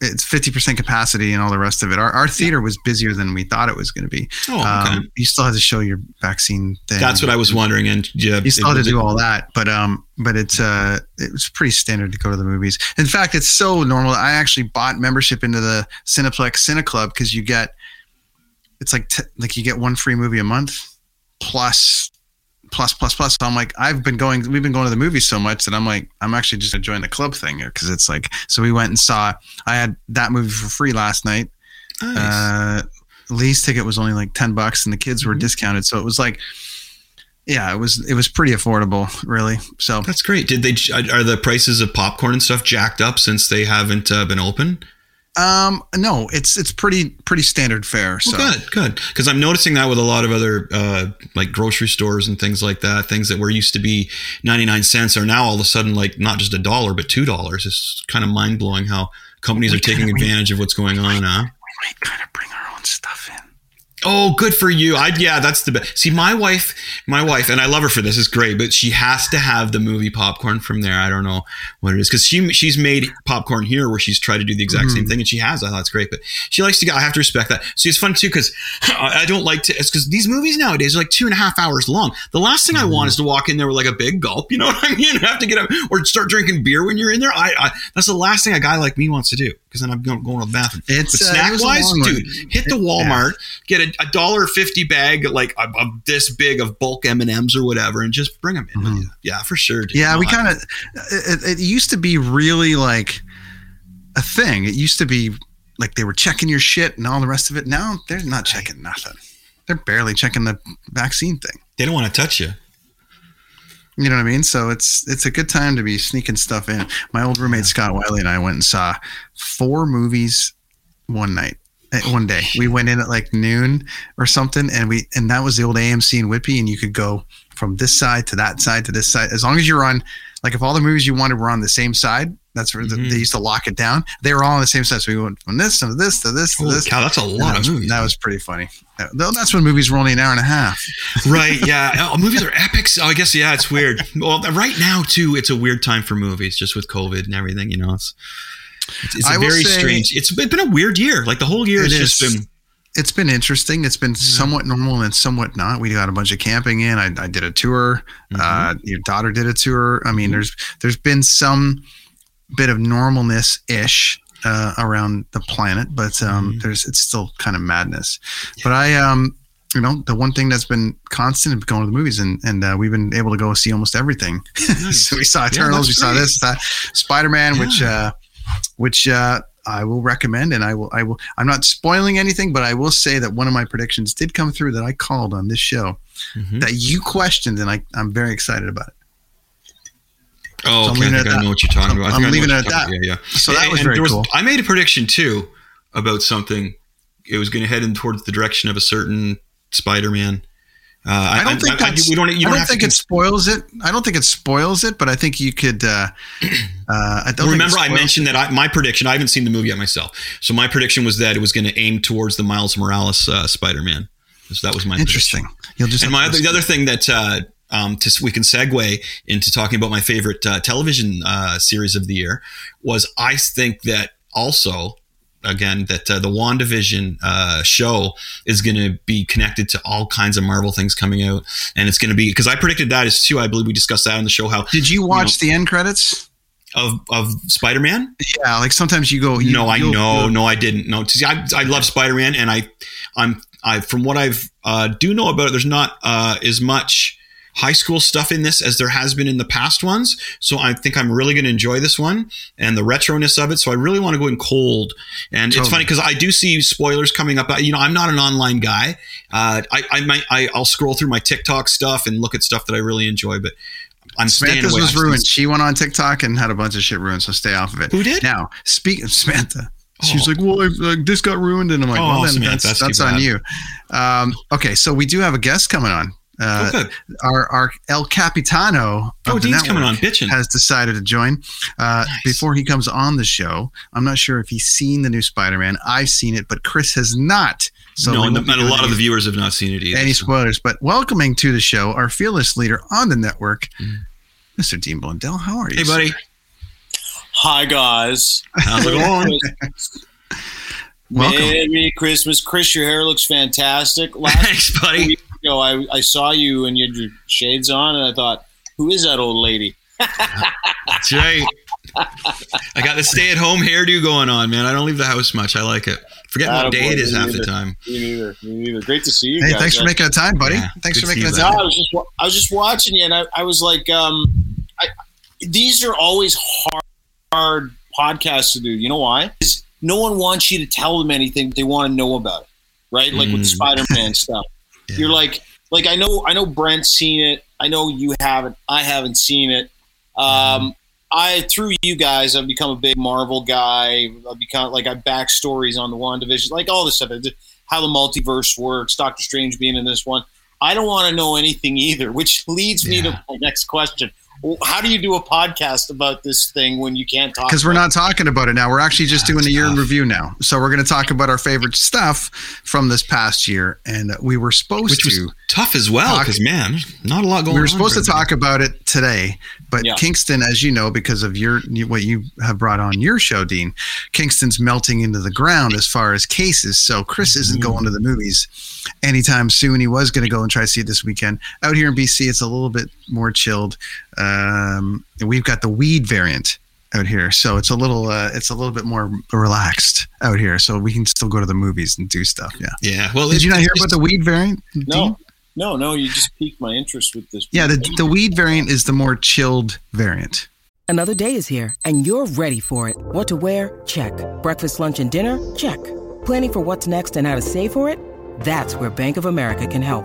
it's fifty percent capacity and all the rest of it. Our, our theater was busier than we thought it was going to be. Oh, okay. Um, you still had to show your vaccine thing. That's what I was wondering. And yeah, You still had to do all that, but um, but it's uh, it was pretty standard to go to the movies. In fact, it's so normal. I actually bought membership into the Cineplex Cine Club because you get, it's like t- like you get one free movie a month, plus, plus, plus, plus. So I'm like, I've been going, we've been going to the movies so much that I'm like, I'm actually just gonna join the club thing because it's like, so we went and saw. I had that movie for free last night. Nice. Uh, Lee's ticket was only like ten bucks, and the kids were discounted, so it was like, yeah, it was it was pretty affordable, really. So That's great. Did they are the prices of popcorn and stuff jacked up since they haven't uh, been open? Um, no, it's it's pretty pretty standard fare. So Well, good, good. Because I'm noticing that with a lot of other uh, like grocery stores and things like that. Things that were used to be 99 cents are now all of a sudden like not just a dollar but two dollars. It's kind of mind blowing how companies are taking kinda- we- advantage of what's going on. Huh? we might kind of bring our own stuff in. Oh, good for you. I yeah, that's the best. See, my wife, my wife, and I love her for this. Is great, but she has to have the movie popcorn from there. I don't know what it is because she she's made popcorn here where she's tried to do the exact Mm-hmm. same thing, and she has. I thought it's great, but she likes to. I have to respect that. See, it's fun too because I I don't like to. It's because these movies nowadays are like two and a half hours long. The last thing I Mm-hmm. want is to walk in there with like a big gulp. You know what I mean? [LAUGHS] have to get up or start drinking beer when you're in there. I, I that's the last thing a guy like me wants to do because then I'm going, going to the bathroom. It's, but uh, snack was wise, dude, hit the Walmart, get a, a dollar fifty bag like of, of this big of bulk M and M's or whatever, and just bring them in with you. Yeah, for sure. dude. Mm-hmm. Yeah, we kind of. It, it used to be really like a thing. It used to be like they were checking your shit and all the rest of it. Now they're not checking nothing. They're barely checking the vaccine thing. they don't want to touch you. You know what I mean? So it's it's a good time to be sneaking stuff in. My old roommate Scott Wiley and I went and saw four movies one night, one day. We went in at like noon or something, and we and that was the old AMC in Whitby, and you could go from this side to that side to this side as long as you're on. Like if all the movies you wanted were on the same side, that's where the, Mhm. they used to lock it down. They were all on the same side, so we went from this to this to this to Holy this. cow, that's a lot that of was, movies. That was pretty funny. Uh, though That's when movies were only an hour and a half. [LAUGHS] right yeah oh, movies are epics oh, i guess yeah it's weird well right now too it's a weird time for movies just with covid and everything you know it's it's, it's very say- strange it's been a weird year like the whole year has just been It's been interesting. It's been somewhat normal and somewhat not. We got a bunch of camping in. I, I did a tour. Mm-hmm. Uh, your daughter did a tour. I mean, there's there's been some bit of normalness ish uh, around the planet, but um, Mm-hmm. there's it's still kind of madness. But I um. You know, the one thing that's been constant is going to the movies, and and uh, we've been able to go see almost everything. [LAUGHS] so we saw Eternals, we saw great. this, Spider Man, which uh, which uh, I will recommend, and I will I will I'm not spoiling anything, but I will say that one of my predictions did come through that I called on this show Mhm. that you questioned, and I I'm very excited about it. oh So I'm okay, I think I know what you're talking about I I'm think I know leaving it at that. about. yeah yeah So that was And very there cool. i made a prediction too about something it was going to head in towards the direction of a certain spider-man uh, I don't think I, we don't you don't, don't think it spoils it. I don't think it spoils it, but I think you could. Uh, [CLEARS THROAT] uh, I don't Remember, I mentioned that I, my prediction. I haven't seen the movie yet myself, so my prediction was that it was going to aim towards the Miles Morales uh, Spider-Man. So that was my Interesting. prediction. You'll just And my other, the other thing that uh, um, to, we can segue into talking about my favorite uh, television uh, series of the year was I think that also again that uh, the WandaVision uh, show is going to be connected to all kinds of Marvel things coming out, and it's going to be because I predicted that as too. I believe we discussed that on the show. How Did you watch the end credits? of of Spider-Man? Yeah, like sometimes you go. You, no, I know, no, I didn't. No, See, I, I love Spider Man, and I, I'm, I from what I've uh, do know about it, there's not uh, as much high school stuff in this as there has been in the past ones. So I think I'm really going to enjoy this one and the retroness of it. So I really want to go in cold. And it's funny because I do see spoilers coming up. You know, I'm not an online guy. Uh, I, I might, I, I'll scroll through my TikTok stuff and look at stuff that I really enjoy, but. I'm Samantha's was ruined. She went on TikTok and had a bunch of shit ruined, so stay off of it. Who did? Now, speak of Samantha. She's Oh. like, well, if, like, this got ruined, and I'm like, Oh, well, then Samantha, that's, that's that's on you. Um, okay, so we do have a guest coming on. Uh, Oh, our our El Capitano Oh, the Dean's coming on, bitching. has decided to join. Uh, Before he comes on the show, I'm not sure if he's seen the new Spider-Man. I've seen it, but Chris has not. So no, and, won't and a doing lot of the viewers have not seen it either. any so. spoilers. But welcoming to the show, our fearless leader on the network, Mm. Mr. Dean Blundell. How are you? Hey, buddy. Hi guys. How's it going? [LAUGHS] Welcome. Merry Christmas, Chris. Your hair looks fantastic. Last Thanks, buddy. week ago, I, I saw you and you had your shades on, and I thought, who is that old lady? That's right. I got the stay at home hairdo going on, man. I don't leave the house much. I like it. Forget what day it is half the time. Me neither. Me neither. Great to see you Hey, guys. thanks for making the time, buddy. Yeah, thanks for making the No, time. I was just I was just watching you, and I, I was like, um, I, these are always hard, hard podcasts to do. You know why? 'Cause no one wants you to tell them anything they want to know about it, right? Like with the Mm. Spider-Man stuff. Yeah. You're like, like I know, I know Brent's seen it. I know you haven't. I haven't seen it. Um, I through you guys, I've become a big Marvel guy. I've become like I back stories on the WandaVision, like all this stuff. How the multiverse works, Doctor Strange being in this one. I don't want to know anything either, which [LAUGHS] leads me to my next question. Well, How do you do a podcast about this thing when you can't talk? Because we're about not talking about it now. We're actually just doing That's a year in review now. So we're going to talk about our favorite stuff from this past year. And uh, we were supposed Which was to. tough as well because, man, not a lot going on. we were supposed to for everybody. talk about it today, but Yeah. Kingston, as you know, because of your what you have brought on your show, Dean, Kingston's melting into the ground as far as cases. So Chris isn't Mm-hmm. going to the movies anytime soon. He was going to go and try to see it this weekend. Out here in BC, it's a little bit more chilled. Um, we've got the weed variant out here, so it's a little uh, it's a little bit more relaxed out here. So we can still go to the movies and do stuff. Yeah. Yeah. Well, Did it- you not hear just- about the weed variant? Dean? No, no, no. You just piqued my interest with this. Yeah, the, the weed variant is the more chilled variant. Another day is here, and you're ready for it. What to wear? Check. Breakfast, lunch, and dinner? Check. Planning for what's next and how to save for it? That's where Bank of America can help.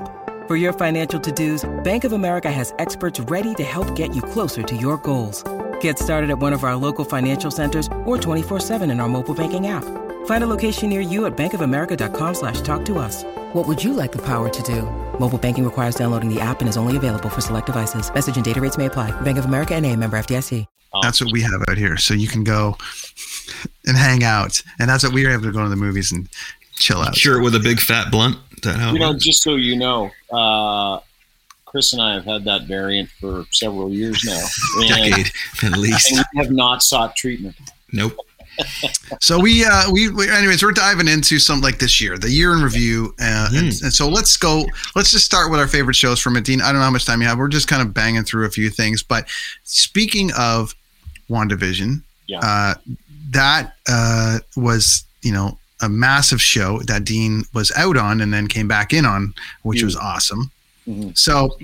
For your financial to dos, Bank of America has experts ready to help get you closer to your goals. Get started at one of our local financial centers or 24 7 in our mobile banking app. Find a location near you at bankofamerica.com slash talk to us. What would you like the power to do? Mobile banking requires downloading the app and is only available for select devices. Message and data rates may apply. Bank of America and a member FDIC. That's what we have out here. So you can go and hang out. And that's what we are able to go to the movies and chill out. Cure it with a big fat blunt. That You know, just so you know, uh, Chris and I have had that variant for several years now. [LAUGHS] Decade at least. and we have not sought treatment. Nope. So we, uh, we, we, anyways, we're diving into something like this year, the year in review. Uh, and, and so let's go, let's just start with our favorite shows from it. Dean, I don't know how much time you have. We're just kind of banging through a few things. But speaking of WandaVision, Yeah. uh, that uh, was, you know, a massive show that Dean was out on and then came back in on, which was awesome. Mhm. So,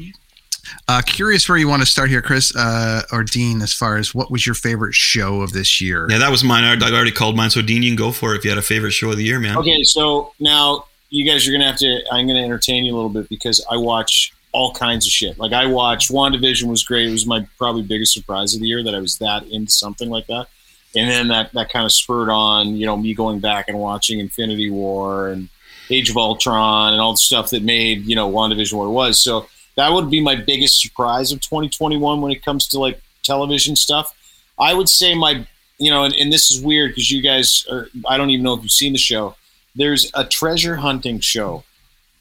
uh, curious where you want to start here, Chris uh, or Dean, as far as what was your favorite show of this year? Yeah, that was mine. I I already called mine. So Dean, you can go for it if you had a favorite show of the year, man. Okay, so now you guys are gonna have to. I'm gonna entertain you a little bit because I watch all kinds of shit. Like I watched WandaVision was great. It was my probably biggest surprise of the year that I was that into something like that. And then that that kind of spurred on, you know, me going back and watching Infinity War and Age of Ultron and all the stuff that made, you know, WandaVision what it was. So that would be my biggest surprise of 2021 when it comes to like television stuff. I would say my, you know, and, and this is weird because you guys are, I don't even know if you've seen the show. There's a treasure hunting show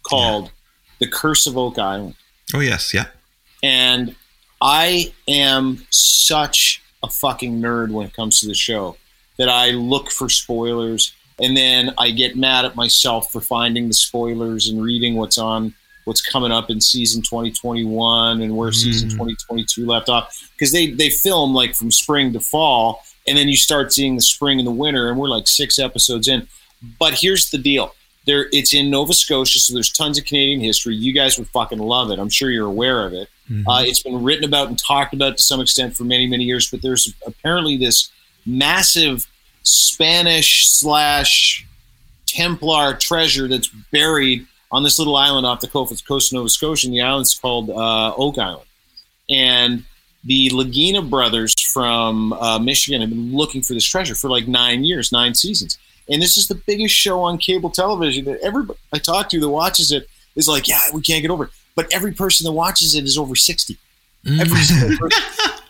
called The Curse of Oak Island. Oh yes, yeah. And I am such a fucking nerd when it comes to the show that I look for spoilers and then I get mad at myself for finding the spoilers and reading what's on what's coming up in season 2021 and where season mm. 2022 left off. Because they they film like from spring to fall and then you start seeing the spring and the winter and we're like 6 episodes in. But here's the deal. There it's in Nova Scotia so there's tons of Canadian history. You guys would fucking love it. I'm sure you're aware of it uh, it's been written about and talked about to some extent for many, many years, but there's apparently this massive Spanish slash Templar treasure that's buried on this little island off the coast coast of Nova Scotia. And the island's called uh, Oak Island. And the Lagina brothers from uh, Michigan have been looking for this treasure for like nine years, nine seasons. And this is the biggest show on cable television that everybody I talk to that watches it is like, yeah, we can't get over it. But every person that watches it is over 60. Mm. Every single person. [LAUGHS]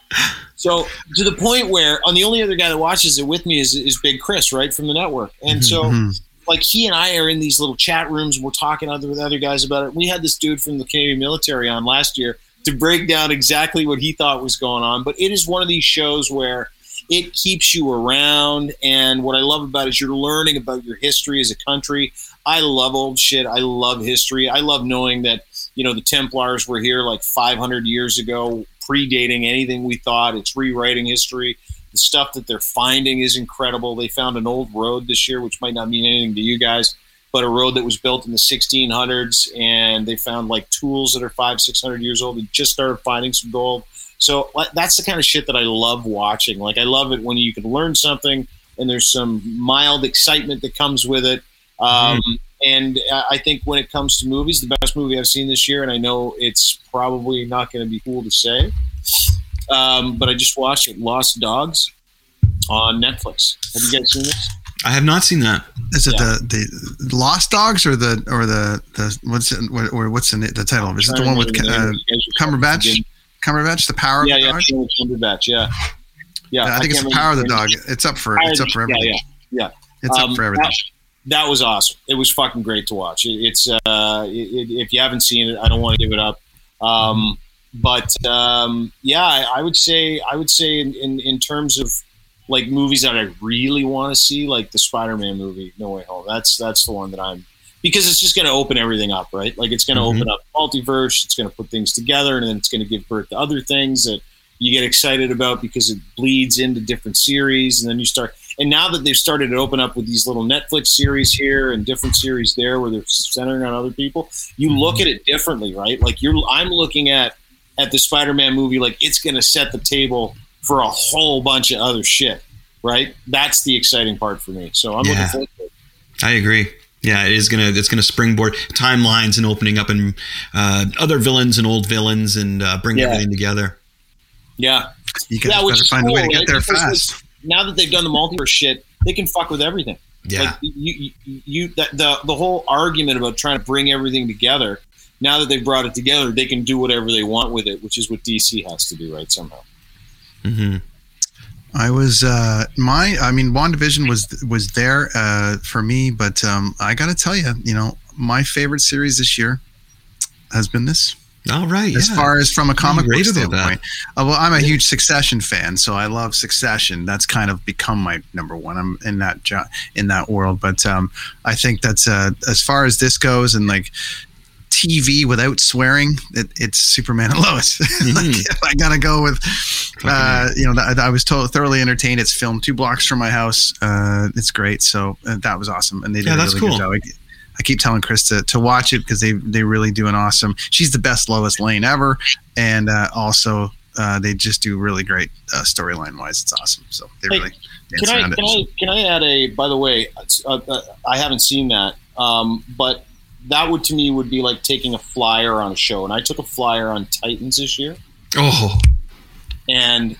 So to the point where, on the only other guy that watches it with me is, is Big Chris, right from the network. And mm-hmm, so, mm-hmm. like, he and I are in these little chat rooms and we're talking other, with other guys about it. We had this dude from the Canadian military on last year to break down exactly what he thought was going on. But it is one of these shows where it keeps you around. And what I love about it is you're learning about your history as a country. I love old shit. I love history. I love knowing that, you know, the Templars were here like 500 years ago, predating anything we thought. It's rewriting history. The stuff that they're finding is incredible. They found an old road this year, which might not mean anything to you guys, but a road that was built in the 1600s. And they found like tools that are five, 600 years old. They just started finding some gold. So that's the kind of shit that I love watching. Like, I love it when you can learn something and there's some mild excitement that comes with it. Um, And I I think when it comes to movies, the best movie I've seen this year, and I know it's probably not going to be cool to say, um, but I just watched it, Lost Dogs on Netflix. Have you guys seen this? I have not seen that. Is it Yeah. the the Lost Dogs or the or the the what's it, or what's the, the title? of it? Is it the one with uh, Cumberbatch? Cumberbatch, the Power Yeah, of the yeah, Dog. Benedict Cumberbatch. Yeah, yeah. I think it's the Power of the Dog. It's up for it's up for everything. yeah, yeah. It's up Um, for everything. That, that was awesome. It was fucking great to watch. It, it's uh, it, if you haven't seen it, I don't want to give it up. Um, but um, yeah, I, I would say I would say in, in, in terms of like movies that I really want to see, like the Spider-Man movie, No Way Home. That's that's the one that I'm because it's just going to open everything up, right? Like it's going to Mhm. open up multiverse. It's going to put things together, and then it's going to give birth to other things that you get excited about because it bleeds into different series, and then you start. And now that they've started to open up with these little Netflix series here and different series there, where they're centering on other people, you look at it differently, right? Like you're, I'm looking at at the Spider-Man movie like it's going to set the table for a whole bunch of other shit, right? That's the exciting part for me. So I'm Yeah. looking forward to it. I agree. Yeah, it is gonna it's gonna springboard timelines and opening up and uh, other villains and old villains and uh, bring Yeah. everything together. Yeah. You guys yeah, which better is find a way to get right? there Because fast. Now that they've done the multiverse shit, they can fuck with everything. Yeah. Like you, you, you that, the the whole argument about trying to bring everything together. Now that they've brought it together, they can do whatever they want with it, which is what DC has to do, right? Somehow. Mm-hmm. I was uh my I mean WandaVision was was there uh for me, but um I got to tell you, you know, my favorite series this year has been this. All right. As yeah. far as from a comic book standpoint, uh, well, I'm a huge Succession fan, so I love Succession. That's kind of become my number one. I'm in that jo- in that world, but um, I think that's uh, as far as this goes, and like TV without swearing, it, it's Superman and Lois. [LAUGHS] like, I gotta go with, uh, you know, that, I was told thoroughly entertained. It's filmed two blocks from my house. Uh, it's great, so uh, that was awesome, and they did Yeah, a that's really cool. good job. I, I keep telling Chris to, to watch it because they they really do an awesome. She's the best Lois Lane ever, and uh, also uh, they just do really great uh, storyline wise. It's awesome. So they Hey, really dance Can I, can it. I can I add a? By the way, uh, uh, I haven't seen that, um, but that would to me would be like taking a flyer on a show, and I took a flyer on Titans this year, Oh, and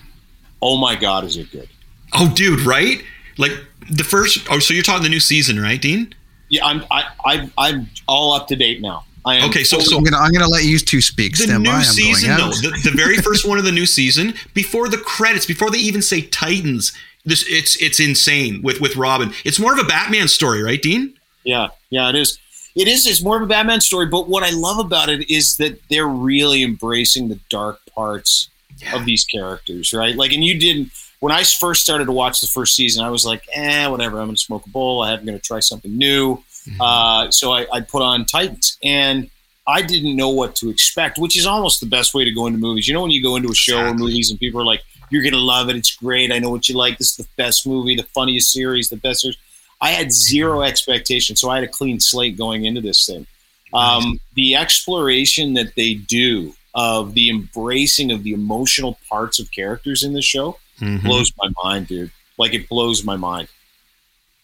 oh my god, is it good? oh, dude, right? Like the first. Oh, so you're talking the new season, right, Dean? Yeah, I'm I, I I'm all up to date now. I am Okay, so so I'm gonna I'm gonna let you two speak. the Stand new by. Season, going though, the, the very first one of the new season, before the credits, before they even say Titans, this it's it's insane with with Robin. It's more of a Batman story, right, Dean? Yeah, yeah, it is. It is. It's more of a Batman story, but what I love about it is that they're really embracing the dark parts of these characters, right? Like, and you didn't. When I first started to watch the first season, I was like, eh, whatever. I'm going to smoke a bowl. I'm going to try something new. Uh, so I, I put on Titans, and I didn't know what to expect, which is almost the best way to go into movies. You know, when you go into a show or movies, and people are like, "You're going to love it. It's great. I know what you like. This is the best movie, the funniest series, the best series." I had zero expectation, so I had a clean slate going into this thing. Um, the exploration that they do of the embracing of the emotional parts of characters in the show Mm-hmm. blows my mind, dude. Like it blows my mind.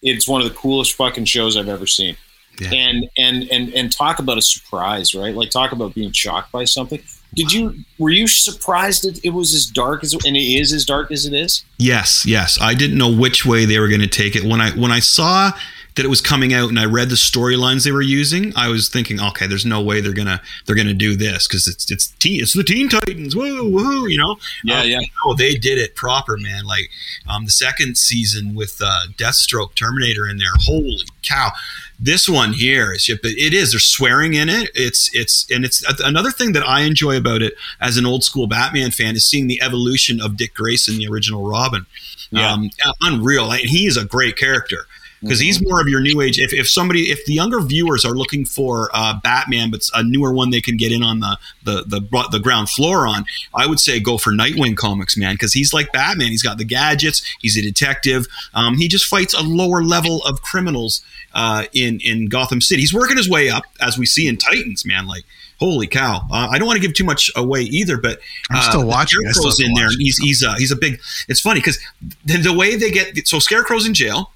It's one of the coolest fucking shows I've ever seen. Yeah. And and and and talk about a surprise, right? Like talk about being shocked by something. Did you were you surprised that it was as dark as and it is as dark as it is? Yes, yes. I didn't know which way they were going to take it when I when I saw that it was coming out and I read the storylines they were using. I was thinking, okay, there's no way they're gonna they're gonna do this because it's it's teen it's the Teen Titans, whoa whoa, you know. Yeah, Uh, yeah. No, they did it proper, man. Like um, the second season with uh, Deathstroke, Terminator in there. Holy cow! This one here is, but it is. They're swearing in it. It's it's and it's another thing that I enjoy about it as an old school Batman fan is seeing the evolution of Dick Grayson, the original Robin. Yeah. Um, unreal. Like, he is a great character because he's more of your new age. If, if somebody, if the younger viewers are looking for uh, Batman, but a newer one they can get in on the the the, the ground floor on, I would say go for Nightwing comics, man, because he's like Batman. He's got the gadgets. He's a detective. Um, he just fights a lower level of criminals uh, in in Gotham City. He's working his way up, as we see in Titans, man. Like. Holy cow! Uh, I don't want to give too much away either, but I'm uh, still watching. Still Scarecrow's have in there. He's he's uh, he's a big. It's funny because the, the way they get so Scarecrow's in jail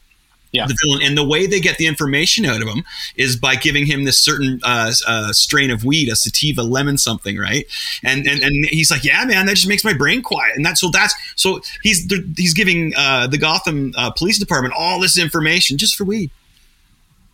Yeah. the villain, and the way they get the information out of him is by giving him this certain uh, uh, strain of weed, a sativa lemon something, right? And and and he's like, yeah, man, that just makes my brain quiet. And that's so that's so he's he's giving uh, the Gotham uh, Police Department all this information just for weed.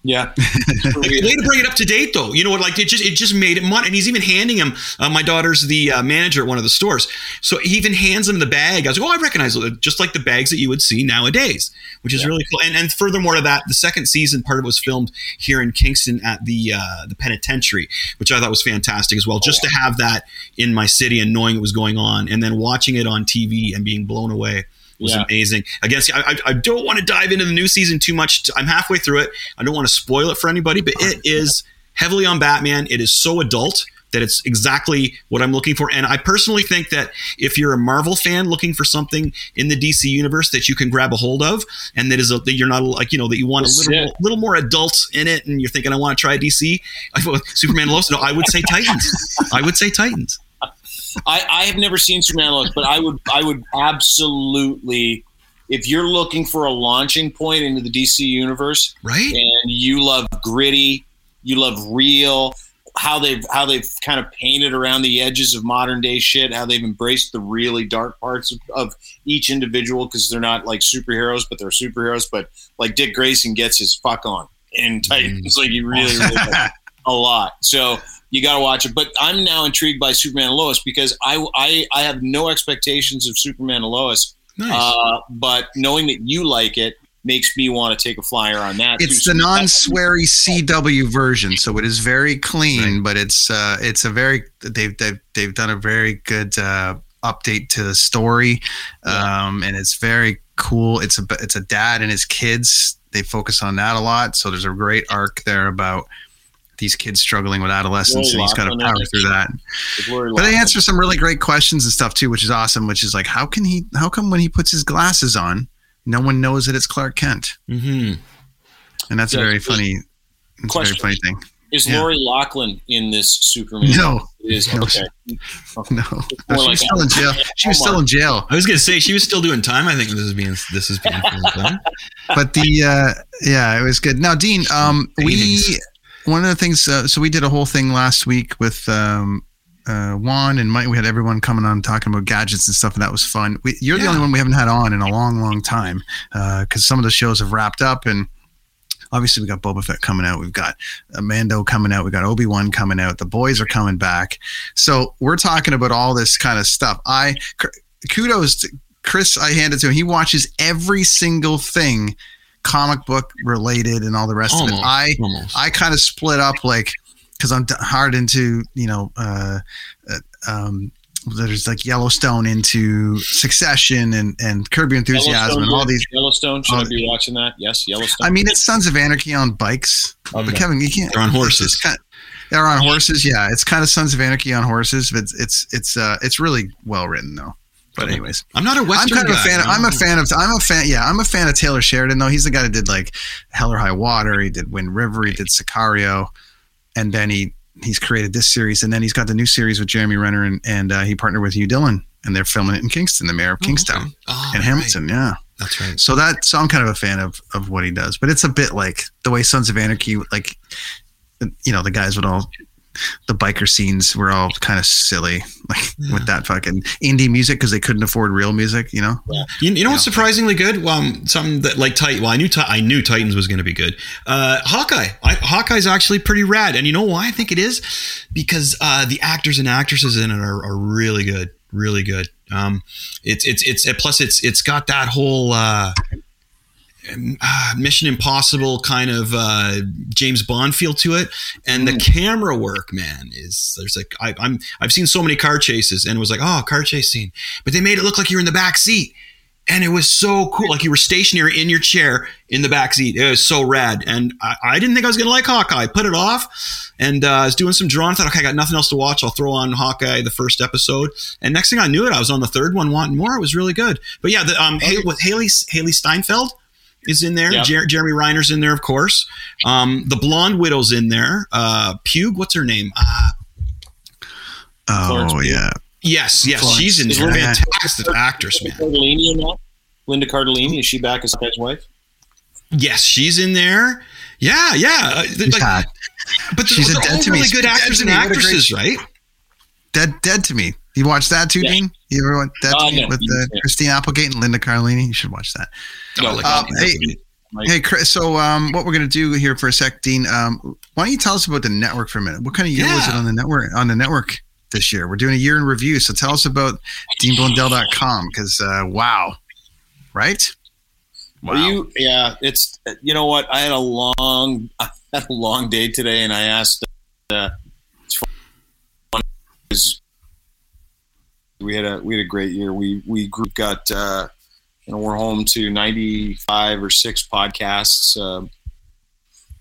Yeah. [LAUGHS] Way to bring it up to date, though. You know what? Like it just it just made it money. And he's even handing him. Uh, my daughter's the uh, manager at one of the stores, so he even hands him the bag. I was like, oh, I recognize it, just like the bags that you would see nowadays, which is really cool. And and furthermore to that, the second season part of it was filmed here in Kingston at the uh, the penitentiary, which I thought was fantastic as well. Just to have that in my city and knowing it was going on, and then watching it on TV and being blown away was Yeah. amazing. I guess I, I, I don't want to dive into the new season too much. I'm halfway through it. I don't want to spoil it for anybody, but it [LAUGHS] is heavily on Batman. It is so adult that it's exactly what I'm looking for. And I personally think that if you're a Marvel fan looking for something in the DC universe that you can grab a hold of, and that is a, that you're not like you know that you want a little it. little more adult in it, and you're thinking I want to try DC, [LAUGHS] Superman Lois. No, I would say Titans. I would say Titans. I, I have never seen Superman Lois, but I would I would absolutely if you're looking for a launching point into the DC universe Right? and you love gritty, you love real, how they've how they've kind of painted around the edges of modern day shit, how they've embraced the really dark parts of, of each individual because they're not like superheroes, but they're superheroes. But like Dick Grayson gets his fuck on in Titans, mm. [LAUGHS] like he really, really [LAUGHS] a lot. So you got to watch it. But I'm now intrigued by Superman and Lois because I I, I have no expectations of Superman and Lois. Nice. Uh, but knowing that you like it makes me want to take a flyer on that. It's too. the So non-sweary CW version, so it is very clean, but it's uh, it's a very they've they've they've done a very good uh, update to the story, um, and it's very cool. It's a it's a dad and his kids. They focus on that a lot, so there's a great arc there about these kids struggling with adolescence, and he's got to power think. through that. But they Loughlin. answer some really great questions and stuff too, which is awesome. Which is like, how can he? How come when he puts his glasses on, no one knows that it's Clark Kent? Mm-hmm. And that's Yeah, a very funny, Question. very funny thing. Is Yeah. Lori Loughlin in this Superman? No. It is No. okay. [LAUGHS] No, more no she like was still in jail. She was still in jail. I was gonna say she was still doing time. I think this is being this is being [LAUGHS] filmed. But the uh, yeah, it was good. Now, Dean, um, we Paintings. One of the things. Uh, so we did a whole thing last week with um, uh, Juan and Mike. We had everyone coming on talking about gadgets and stuff, and that was fun. We, you're the only one we haven't had on in a long, long time because some of the shows have wrapped up and. Obviously, we got Boba Fett coming out. We've got Mando coming out. We got Obi Wan coming out. The boys are coming back. So we're talking about all this kind of stuff. I kudos to Chris. I handed to him. He watches every single thing comic book related and all the rest of it. I almost. I kind of split up like because I'm hard into you know uh, uh, um, there's like Yellowstone into Succession and and Curb Your Enthusiasm and all these. Yellowstone. Should all I be watching that? Yes, Yellowstone. I mean, it's Sons of Anarchy on bikes, but Kevin, you can't. They're on horses. It's kind they're on horses. Yeah, it's kind of Sons of Anarchy on horses, but it's it's it's uh it's really well written though. But anyways, I'm not a I'm Western kind of guy, a fan. Of. I'm a fan of. I'm a fan. Yeah, I'm a fan of Taylor Sheridan though. He's the guy that did like Hell or High Water. He did Wind River. He did Sicario, and then he he's created this series, and then he's got the new series with Jeremy Renner, and and uh, he partnered with Hugh Dillon, and they're filming it in Kingston, the mayor of Oh, Kingstown okay. Oh, and Hamilton. Yeah. That's right. So that so I'm kind of a fan of of what he does, but it's a bit like the way Sons of Anarchy, like you know, the guys would all the biker scenes were all kind of silly, like with that fucking indie music because they couldn't afford real music, you know. You, you know what's surprisingly good? Um, something that like Titan. Well, I knew I knew Titans was going to be good. Uh, Hawkeye. I, Hawkeye's actually pretty rad, and you know why I think it is? Because uh, the actors and actresses in it are, are really good, really good. Um, it's it's it's plus it's it's got that whole. Uh, uh, Mission Impossible kind of uh, James Bond feel to it, and the camera work, man, is there's like I, I'm I've seen so many car chases, and it was like oh car chase scene, but they made it look like you're in the back seat, and it was so cool, like you were stationary in your chair in the back seat. It was so rad, and I, I didn't think I was gonna like Hawkeye. Put it off, and uh, I was doing some drawing. Thought okay, I got nothing else to watch. I'll throw on Hawkeye the first episode, and next thing I knew it, I was on the third one wanting more. It was really good, but yeah, the, um, Hay- with Hailee Hailee Steinfeld is in there. Yep. Jer- Jeremy Renner's in there, of course. Um, the blonde widow's in there. Uh, Pugh, what's her name? Uh, Oh yeah, yes, yes, Florence. she's in Is there. Linda- Fantastic actress, man. Cardellini in that? Linda Cardellini is she back as his wife? Yes, she's in there. Yeah, yeah. Uh, She's like- hot. but She's they're a dead all to me. really good actors to and me. What a great actresses, right? Dead Dead to Me. You watch that too, Yeah. Dean? You ever watch Dead Uh, to Me no. with uh, Yeah. Christine Applegate and Linda Carlini? You should watch that. No, like, Um, hey, hey, Chris. So, um, what we're gonna do here for a sec, Dean? Um, why don't you tell us about the network for a minute? What kind of year was it on the network? On the network this year, we're doing a year in review. So, tell us about DeanBlundell.com because uh, wow, right? Are you? Yeah, it's you know what? I had a long, [LAUGHS] I had a long day today, and I asked. Uh, it's fun, is- we had a we had a great year. We we group got uh, you know we're home to ninety five or six podcasts. Uh,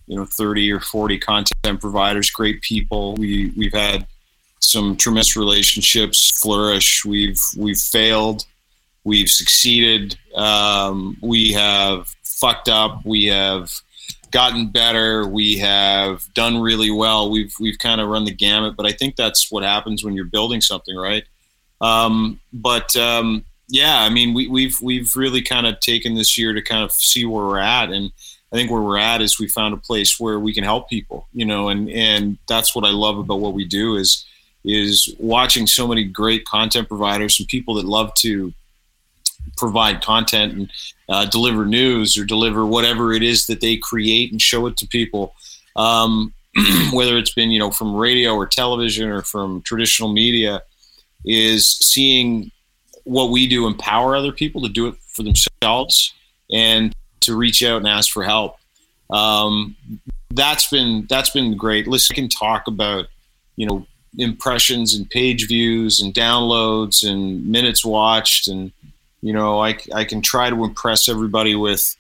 you know, thirty or forty content providers. Great people. We we've had some tremendous relationships flourish. We've we've failed we've succeeded um, we have fucked up we have gotten better we have done really well we've we've kind of run the gamut but i think that's what happens when you're building something right um, but um, yeah i mean we, we've we've really kind of taken this year to kind of see where we're at and I think where we're at is we found a place where we can help people, you know, and and that's what I love about what we do is is watching so many great content providers and people that love to provide content and uh, deliver news or deliver whatever it is that they create and show it to people. Um, [CLEARS THROAT] whether it's been you know from radio or television or from traditional media, is seeing what we do empower other people to do it for themselves and to reach out and ask for help. Um, that's been that's been great. Listen, I can talk about you know impressions and page views and downloads and minutes watched and you know I, I can try to impress everybody with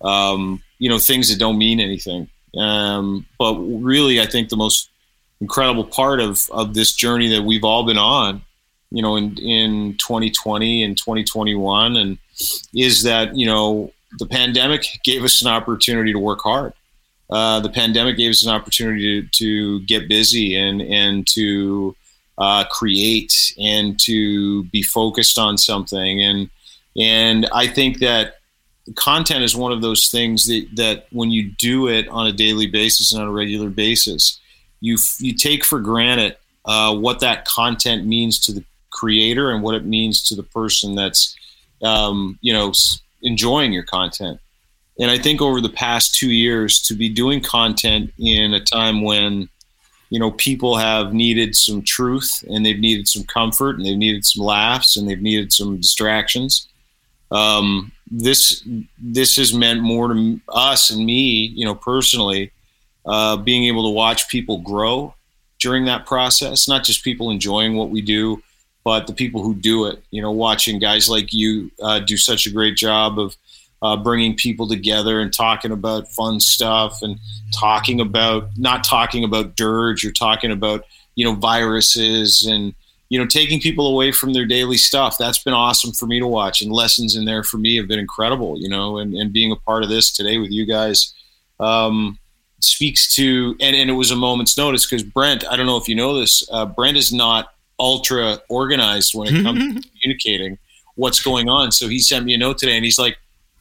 um, you know things that don't mean anything um, but really I think the most incredible part of of this journey that we've all been on you know in in 2020 and 2021 and is that you know the pandemic gave us an opportunity to work hard. Uh, the pandemic gave us an opportunity to, to get busy and and to uh, create and to be focused on something. And and I think that content is one of those things that that when you do it on a daily basis and on a regular basis you you take for granted uh, what that content means to the creator and what it means to the person that's um, you know enjoying your content and I think over the past two years, to be doing content in a time when, you know, people have needed some truth and they've needed some comfort and they've needed some laughs and they've needed some distractions. Um, this this has meant more to us and me, you know, personally, uh, being able to watch people grow during that process. Not just people enjoying what we do, but the people who do it. You know, watching guys like you uh, do such a great job of uh, bringing people together and talking about fun stuff and talking about not talking about dirge or talking about you know viruses and you know taking people away from their daily stuff that's been awesome for me to watch and lessons in there for me have been incredible you know and, and being a part of this today with you guys um, speaks to and, and it was a moment's notice because brent i don't know if you know this uh, brent is not ultra organized when it comes to [LAUGHS] communicating what's going on so he sent me a note today and he's like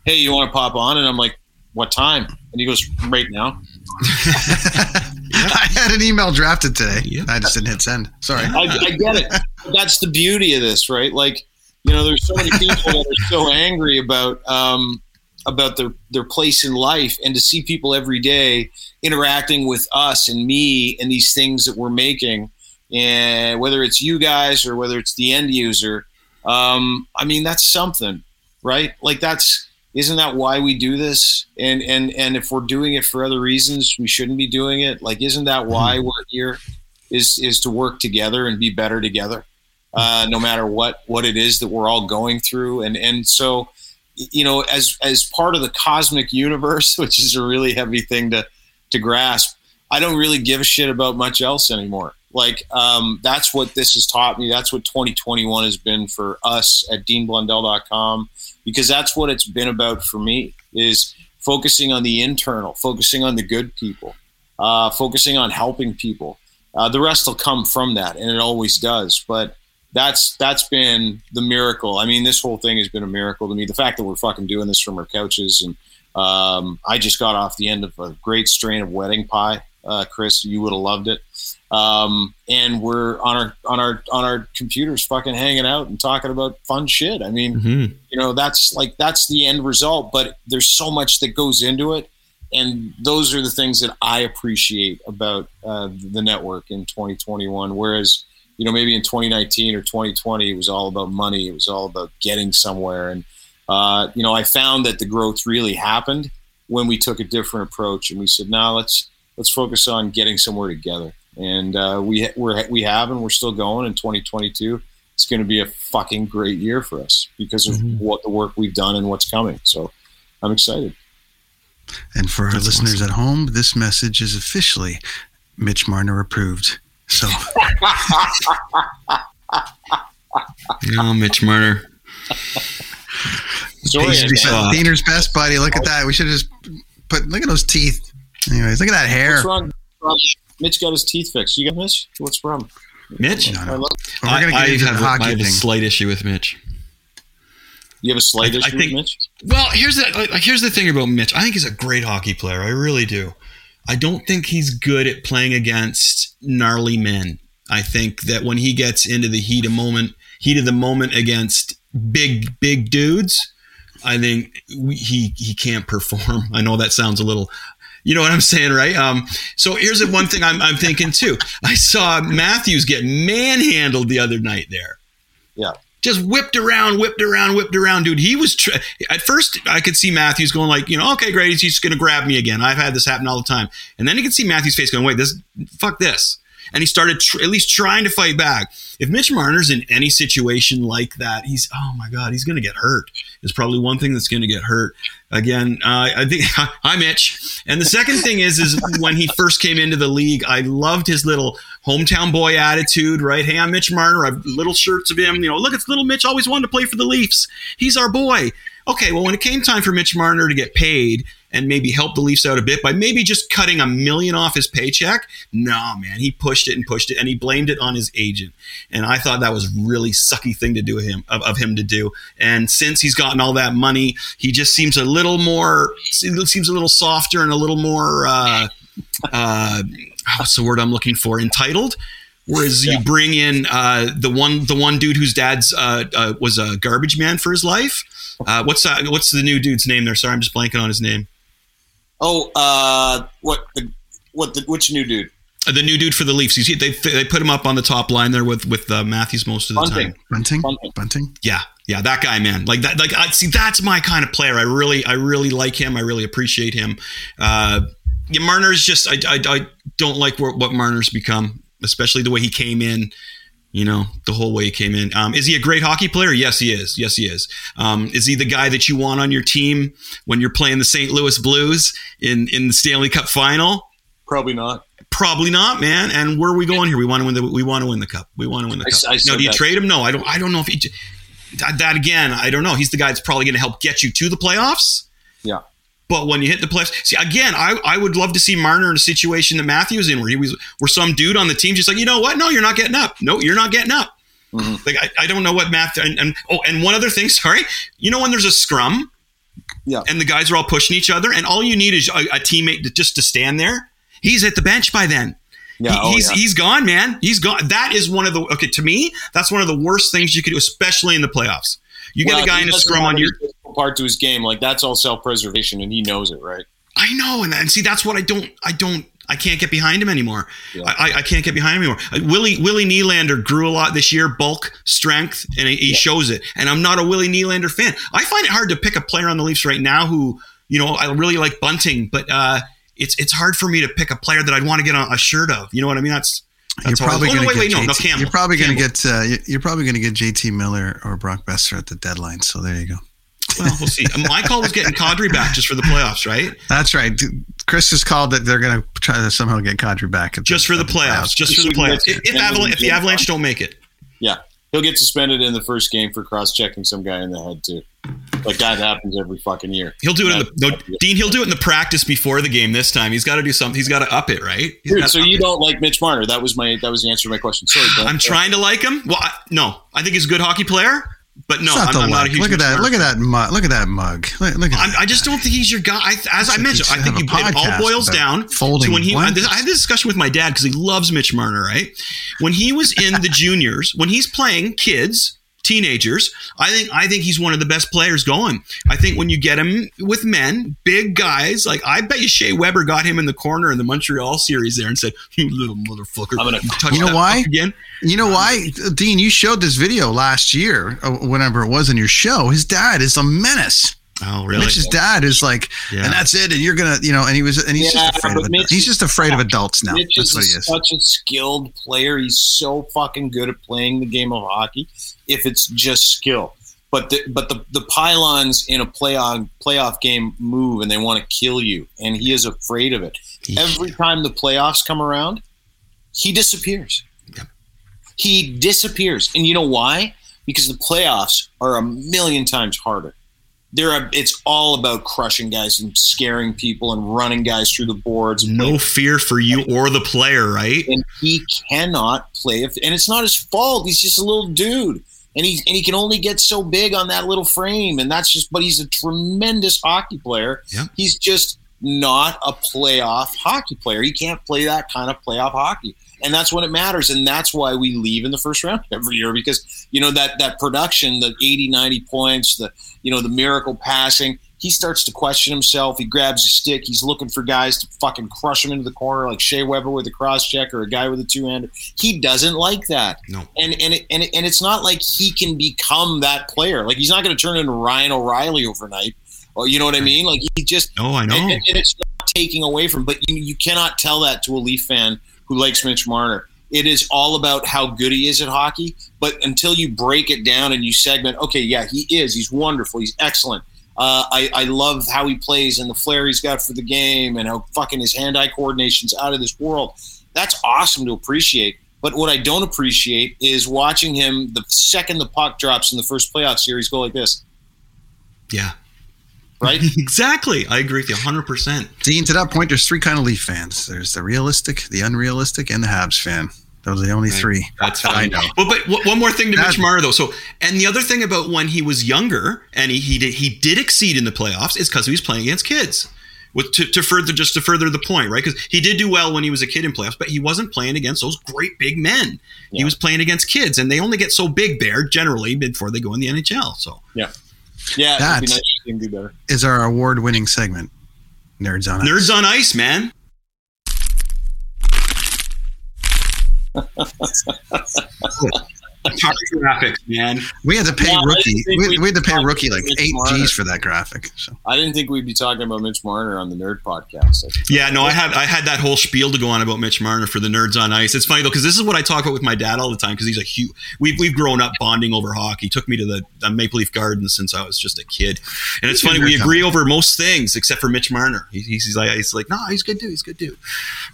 hey, you want to pop on? And I'm like, what time? And he goes, right now. [LAUGHS] I had an email drafted today. I just didn't hit send. Sorry. I, I get it. That's the beauty of this, right? Like, you know, there's so many people that are so angry about um, about their their place in life, and to see people every day interacting with us and me and these things that we're making, and whether it's you guys or whether it's the end user, um, I mean, that's something, right? Like that's isn't that why we do this and and and if we're doing it for other reasons we shouldn't be doing it like isn't that why mm-hmm. we're here is is to work together and be better together uh, no matter what what it is that we're all going through and and so you know as as part of the cosmic universe [LAUGHS] which is a really heavy thing to to grasp i don't really give a shit about much else anymore like um, that's what this has taught me that's what 2021 has been for us at deanblundell.com because that's what it's been about for me is focusing on the internal, focusing on the good people, uh, focusing on helping people. Uh, the rest will come from that, and it always does. But that's that's been the miracle. I mean, this whole thing has been a miracle to me. The fact that we're fucking doing this from our couches, and um, I just got off the end of a great strain of wedding pie. Uh, Chris, you would have loved it um, and we're on our on our on our computers fucking hanging out and talking about fun shit. I mean mm-hmm. you know that's like that's the end result but there's so much that goes into it. And those are the things that i appreciate about uh, the network in 2021 whereas you know maybe in 2019 or 2020 it was all about money. It was all about getting somewhere. And uh, you know i found that the growth really happened when we took a different approach and we said now let's let's focus on getting somewhere together and uh, we we're, we have and we're still going in 2022. It's going to be a fucking great year for us because of mm-hmm. what the work we've done and what's coming. So I'm excited. And for our That's listeners awesome. at home, this message is officially Mitch Marner approved. So, [LAUGHS] no, Mitch Marner. Diener's best buddy. Look at that. We should just put. Look at those teeth. Anyways, look at that hair. What's wrong? Mitch got his teeth fixed. You got Mitch? What's the problem? Mitch? No, no. I, I, have, a, I have a slight issue with Mitch. You have a slight I- I issue think- with Mitch? Well, here's the like, like, here's the thing about Mitch. I think he's a great hockey player. I really do. I don't think he's good at playing against gnarly men. I think that when he gets into the heat of moment, heat of the moment against big big dudes, I think we, he he can't perform. [LAUGHS] I know that sounds a little you know what I'm saying, right? Um, so here's the one thing I'm, I'm thinking too. I saw Matthews get manhandled the other night there Yeah. just whipped around, whipped around, whipped around, dude. He was at first I could see Matthews going like, you know, okay, great, he's just going to grab me again. I've had this happen all the time, and then you can see Matthews' face going, wait, this, fuck this, and he started tr- at least trying to fight back. If Mitch Marner's in any situation like that, he's oh my god, he's going to get hurt. Is probably one thing that's going to get hurt. Again, uh, I think [LAUGHS] hi Mitch. And the second thing is, is when he first came into the league, I loved his little hometown boy attitude. Right? Hey, I'm Mitch Marner. I've little shirts of him. You know, look, it's little Mitch. Always wanted to play for the Leafs. He's our boy. Okay, well, when it came time for Mitch Marner to get paid and maybe help the Leafs out a bit by maybe just cutting a million off his paycheck, no, man, he pushed it and pushed it, and he blamed it on his agent. And I thought that was really sucky thing to do of him of, of him to do. And since he's gotten all that money, he just seems a little more seems a little softer and a little more uh, uh, what's the word I'm looking for? Entitled. Whereas you bring in uh, the one the one dude whose dad's uh, uh, was a garbage man for his life. Uh, what's that? What's the new dude's name there? Sorry, I'm just blanking on his name. Oh, uh, what the what the which new dude? Uh, the new dude for the Leafs. You see, they they put him up on the top line there with with uh, Matthews most of the Bunting. time. Bunting? Bunting. Bunting? Yeah, yeah, that guy, man. Like that. Like I see, that's my kind of player. I really, I really like him. I really appreciate him. Uh, yeah, Marner's just, I, I, I don't like what, what Marner's become, especially the way he came in. You know, the whole way he came in. Um, is he a great hockey player? Yes, he is. Yes, he is. Um, is he the guy that you want on your team when you're playing the St. Louis Blues in in the Stanley Cup final? Probably not. Probably not, man. And where are we going here? We want to win the we want to win the cup. We want to win the cup. I no, said do you that. trade him? No, I don't. I don't know if he. That, that again, I don't know. He's the guy that's probably going to help get you to the playoffs. Yeah. But when you hit the playoffs, see again, I, I would love to see Marner in a situation that Matthews in, where he was, where some dude on the team just like, you know what? No, you're not getting up. No, you're not getting up. Mm-hmm. Like I, I don't know what math and, and oh, and one other thing. [LAUGHS] Sorry, you know when there's a scrum, Yeah. and the guys are all pushing each other, and all you need is a, a teammate to, just to stand there. He's at the bench by then. Yeah, He- oh, he's yeah. he's gone, man. He's gone. That is one of the okay to me. That's one of the worst things you could do, especially in the playoffs. You get a guy in a scrum on your. part to his game. Like that's all self preservation, and he knows it, right? I know, and, and see that's what I don't. I don't. I can't get behind him anymore. Yeah. I, I- can't get behind him anymore. Willie Willie Nylander grew a lot this year, bulk, strength, and he, he shows it. And I'm not a Willie Nylander fan. I find it hard to pick a player on the Leafs right now who you know I really like Bunting, but uh, it's it's hard for me to pick a player that I'd want to get on a shirt of. You know what I mean? That's that's how I- probably going to get no, no, JT Campbell. You're probably going to get uh, you- you're probably going to get JT Miller or Brock Boeser at the deadline. So there you go. Well, we'll see. My call was getting Kadri back just for the playoffs, right? That's right. Chris has called that they're going to try to somehow get Kadri back at Just for the at playoffs. Just for the playoffs. If, if, Avalanche, if the Avalanche don't make it, Yeah, he'll get suspended in the first game for cross checking some guy in the head too. Like that happens every fucking year. he'll do it in the no, Dean. He'll do it in the practice before the game this time. He's got to do something. He's got to up it, right? Dude, so you it. don't like Mitch Marner? That was my that was the answer to my question. Sorry, [SIGHS] I'm trying to like him. Well, I, no, I think he's a good hockey player, but no, I'm, I'm not a huge. Look at that. Look at that mug. Look at that mug. Look, look at that. I just don't think he's your guy. I, as I like mentioned, I think you, it all boils down to when he. I blankets. had this discussion with my dad because he loves Mitch Marner. Right when he was in the juniors, when he's playing kids, teenagers, I think I think he's one of the best players going. I think when you get him with men, big guys, like I bet you Shea Weber got him in the corner in the Montreal series there and said, "You little motherfucker, I'm gonna- touch You know why? again." You know why, Dean? You showed this video last year, uh, whenever it was in your show. His dad is a menace. Oh, really? Mitch's dad is like, Yeah. and that's it. And you're gonna, you know, and he was, and he's Yeah, just afraid of Mitch adults. He's just afraid of adults now. Mitch That's is what he is. such a skilled player. He's so fucking good at playing the game of hockey. If it's just skill, but the but the the pylons in a playoff playoff game move and they want to kill you, and he is afraid of it. Every time the playoffs come around, he disappears. Yep. He disappears, and you know why? Because the playoffs are a million times harder. They're a, it's all about crushing guys and scaring people and running guys through the boards. no fear for you or the player, right? and he cannot play if and it's not his fault he's just a little dude and he and he can only get so big on that little frame, and that's just. But he's a tremendous hockey player. Yeah. He's just not a playoff hockey player. He can't play that kind of playoff hockey. And that's when it matters. And that's why we leave in the first round every year because, you know, that, that production, the 80, 90 points, the, you know, the miracle passing, he starts to question himself. He grabs a stick. He's looking for guys to fucking crush him into the corner, like Shea Weber with a cross check or a guy with a two hander. He doesn't like that. No. And and it, and it, and it's not like he can become that player. Like he's not going to turn into Ryan O'Reilly overnight. Or you know what I mean? Like he just. Oh, I know. And, and it's not taking away from, but you you cannot tell that to a Leaf fan who likes Mitch Marner. It is all about how good he is at hockey. But until you break it down and you segment, okay, yeah, he is. He's wonderful. He's excellent. Uh, I, I love how he plays and the flair he's got for the game and how fucking his hand-eye coordination's out of this world. That's awesome to appreciate. But what I don't appreciate is watching him the second the puck drops in the first playoff series go like this, Yeah. Right? [LAUGHS] exactly. I agree with you 100%. Dean, to that point, there's three kind of Leaf fans. There's the realistic, the unrealistic, and the Habs fan. Those are the only three. That's that I fine. know. But but one more thing to That- Mitch Marner though. So and the other thing about when he was younger and he he did he did exceed in the playoffs is because he was playing against kids. With to, to further just to further the point, right? Because he did do well when he was a kid in playoffs, but he wasn't playing against those great big men. He was playing against kids, and they only get so big there generally before they go in the NHL. So Yeah. Yeah, it'd be That's- nice if he can do better. Is our award-winning segment, Nerds on Ice. nerds on ice, man. [LAUGHS] Hard graphics, man. We had to pay rookie. We, we'd had to pay rookie like eight Marner. G's for that graphic. So I didn't think we'd be talking about Mitch Marner on the Nerd Podcast. Yeah, no, I had I had that whole spiel to go on about Mitch Marner for the nerds on ice. It's funny though because this is what I talk about with my dad all the time because he's a huge. We've we've grown up bonding over hockey. He took me to the uh, Maple Leaf Garden since I was just a kid, and it's funny we agree over most things except for Mitch Marner. He, he's, he's like he's like no, he's good dude. He's good dude.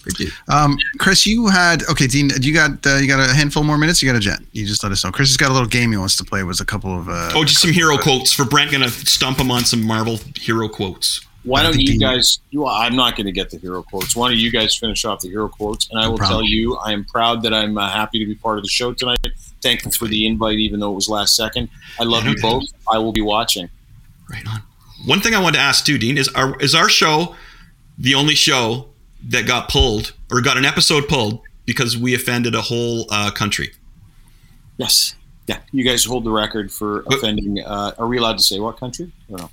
Good dude. Um, Chris, you had okay, Dean. You got uh, you got a handful more minutes. You got a jet. You just let us know. Chris has got a little game he wants to play. It was a couple of uh, Oh, just some hero quotes for Brent. Gonna stump him on some Marvel hero quotes. Why don't you guys? You, I'm not going to get the hero quotes. Why don't you guys finish off the hero quotes? And I will problem. tell you, I am proud that I'm uh, happy to be part of the show tonight. Thankful for the invite, even though it was last second. I love you both. I will be watching. Right on. One thing I wanted to ask too, Dean, is our is our show the only show that got pulled or got an episode pulled because we offended a whole uh, country? Yes. Yeah. You guys hold the record for offending. Uh, are we allowed to say what country? I don't.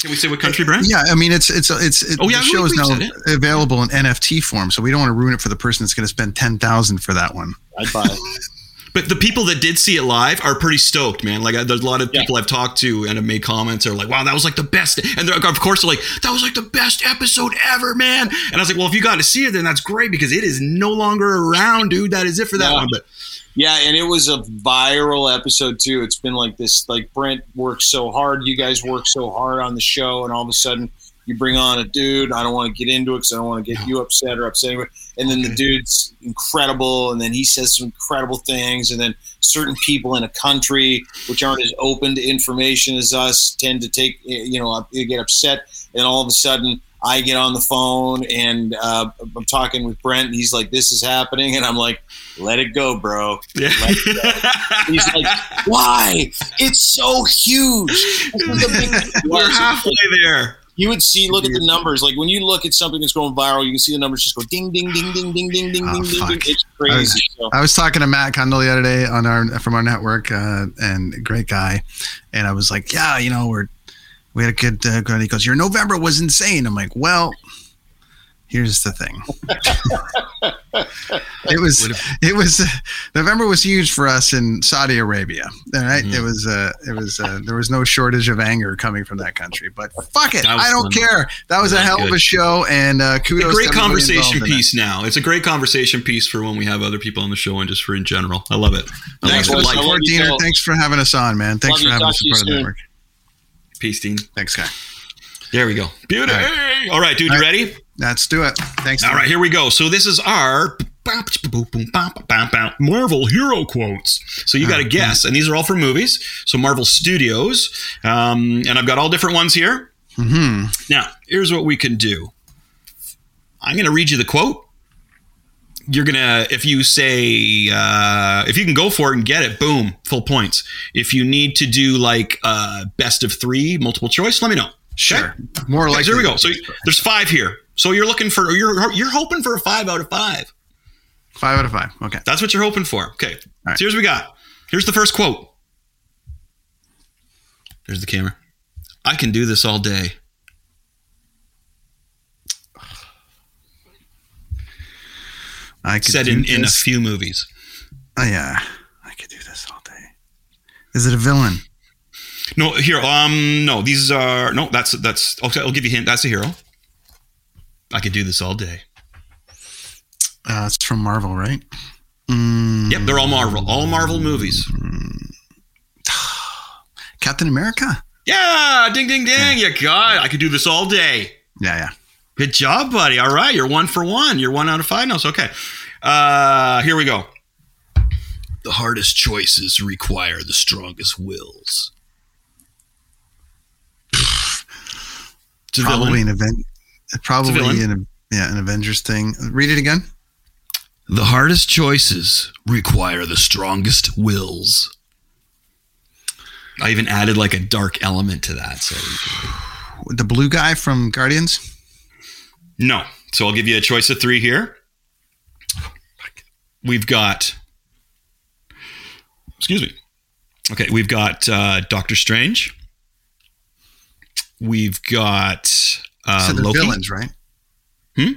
Can we say what country, Brent? Yeah, I mean it's it's it's it, Oh, yeah, the show is now available in NFT form, so we don't want to ruin it for the person that's going to spend ten thousand for that one. I'd buy it. [LAUGHS] But the people that did see it live are pretty stoked, man. Like, I- there's a lot of Yeah. people I've talked to and have made comments. Are like, "Wow, that was like the best," and they're, of course they're like, "That was like the best episode ever, man." And I was like, "Well, if you got to see it, then that's great because it is no longer around, dude. That is it for that Yeah. one." But Yeah, and it was a viral episode too. It's been like this. Like Brent works so hard. You guys work so hard on the show, and all of a sudden you bring on a dude. I don't want to get into it because I don't want to get you upset or upset anyone. And then the dude's incredible, and then he says some incredible things, and then certain people in a country which aren't as open to information as us tend to take, eh, you know, get upset, and all of a sudden. I get on the phone and uh, I'm talking with Brent. And he's like, "This is happening," and I'm like, "Let it go, bro." yeah, He's like, "Why? It's so huge." This is a big- [LAUGHS] we're halfway there. You would see, look at the numbers. Like when you look at something that's going viral, you can see the numbers just go ding, ding, ding, ding, ding, ding, ding, Oh, ding, ding, fuck. ding. It's crazy. So, I was talking to Matt Cundill the other day on our from our network, uh, and great guy, and I was like, yeah, you know, we're we had a good. Uh, good- he goes, your November was insane. I'm like, well. Here's the thing. [LAUGHS] it was it was uh, November was huge for us in Saudi Arabia. All right? Mm-hmm. it was uh, it was uh, there was no shortage of anger coming from that country. But fuck it, I don't fun. care. That was a That was hell of a show, and uh, a kudos. great to everybody conversation involved in it. piece now. It's a great conversation piece for when we have other people on the show and just for in general. I love it. I Thanks love for it. Like, love support, you Diener. both. Thanks for having us on, man. Thanks Love for having us to part of the soon. network. Peace, Dean. Thanks, guy. There we go. Beauty. All right, dude, you ready? Let's do it. Thanks. All right, here we go. So this is our Marvel hero quotes. So you got to guess, and these are all for movies. So Marvel Studios, um, and I've got all different ones here. hmm Now, here's what we can do. I'm going to read you the quote. You're gonna if you say uh, if you can go for it and get it, boom, full points. If you need to do like uh, best of three, multiple choice, let me know. Sure. More like so here we go. So there's five here. So you're looking for you're you're hoping for a five out of five. five out of five. Okay. That's what you're hoping for. Okay. right. So here's what we got. Here's the first quote. There's the camera. I can do this all day. I could in, in a few movies. Oh, yeah. I could do this all day. Is it a villain? No, here. Um, no, these are no. That's that's. Okay, I'll give you a hint. That's a hero. I could do this all day. Uh, it's from Marvel, right? Mm, Yep, they're all Marvel. All Marvel movies. [SIGHS] Captain America? Yeah, ding, ding, ding. You got. it. I could do this all day. Yeah, yeah. Good job, buddy. All right, you're one for one. You're one out of five notes. Okay. Uh, here we go. The hardest choices require the strongest wills. It's a Probably villain. an event. Probably an yeah an Avengers thing. Read it again. The hardest choices require the strongest wills. I even added like a dark element to that. So The blue guy from Guardians. No. So I'll give you a choice of three here. We've got. Excuse me. Okay, we've got uh, Doctor Strange. We've got uh, so Loki. villains, right? Hmm?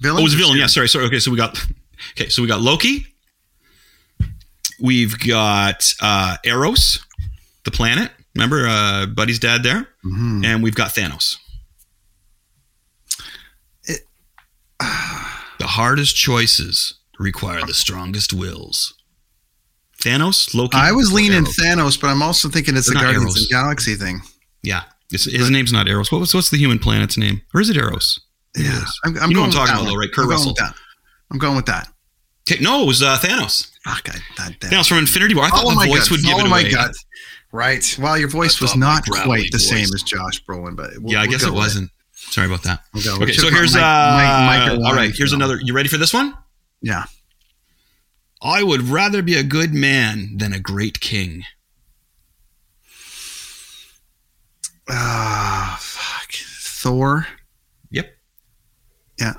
Villains. Oh, it's a or villain. Yeah, sorry, sorry. Okay, so we got okay, so we got Loki. We've got uh Eros, the planet. Remember uh Buddy's dad there? Mhm. And we've got Thanos. It- [SIGHS] The hardest choices require the strongest wills. Thanos, Loki. I was leaning Eros? Thanos, but I'm also thinking it's They're the Guardians of the Galaxy thing. Yeah. His, his name's not Eros. What was what's the human planet's name? Or is it Eros? It Yeah, is. I'm, I'm you know going what I'm talking with about, that though, right? Kurt I'm Russell. I'm going with that. Okay, no, it was uh, Thanos. Fuck, I, that, that. Thanos from Infinity War. I thought Follow the voice gut. would give Follow it my away. gut. Right. Well, your voice was not quite the same as Josh Brolin, but we'll, Yeah, I we'll guess it wasn't. Sorry about that. We'll. Okay, so should've uh, Mike- Mike- Mike all right. Here's another. You ready for this one? Yeah. I would rather be a good man than a great king. Ah, fuck. Thor. Yep. Yeah.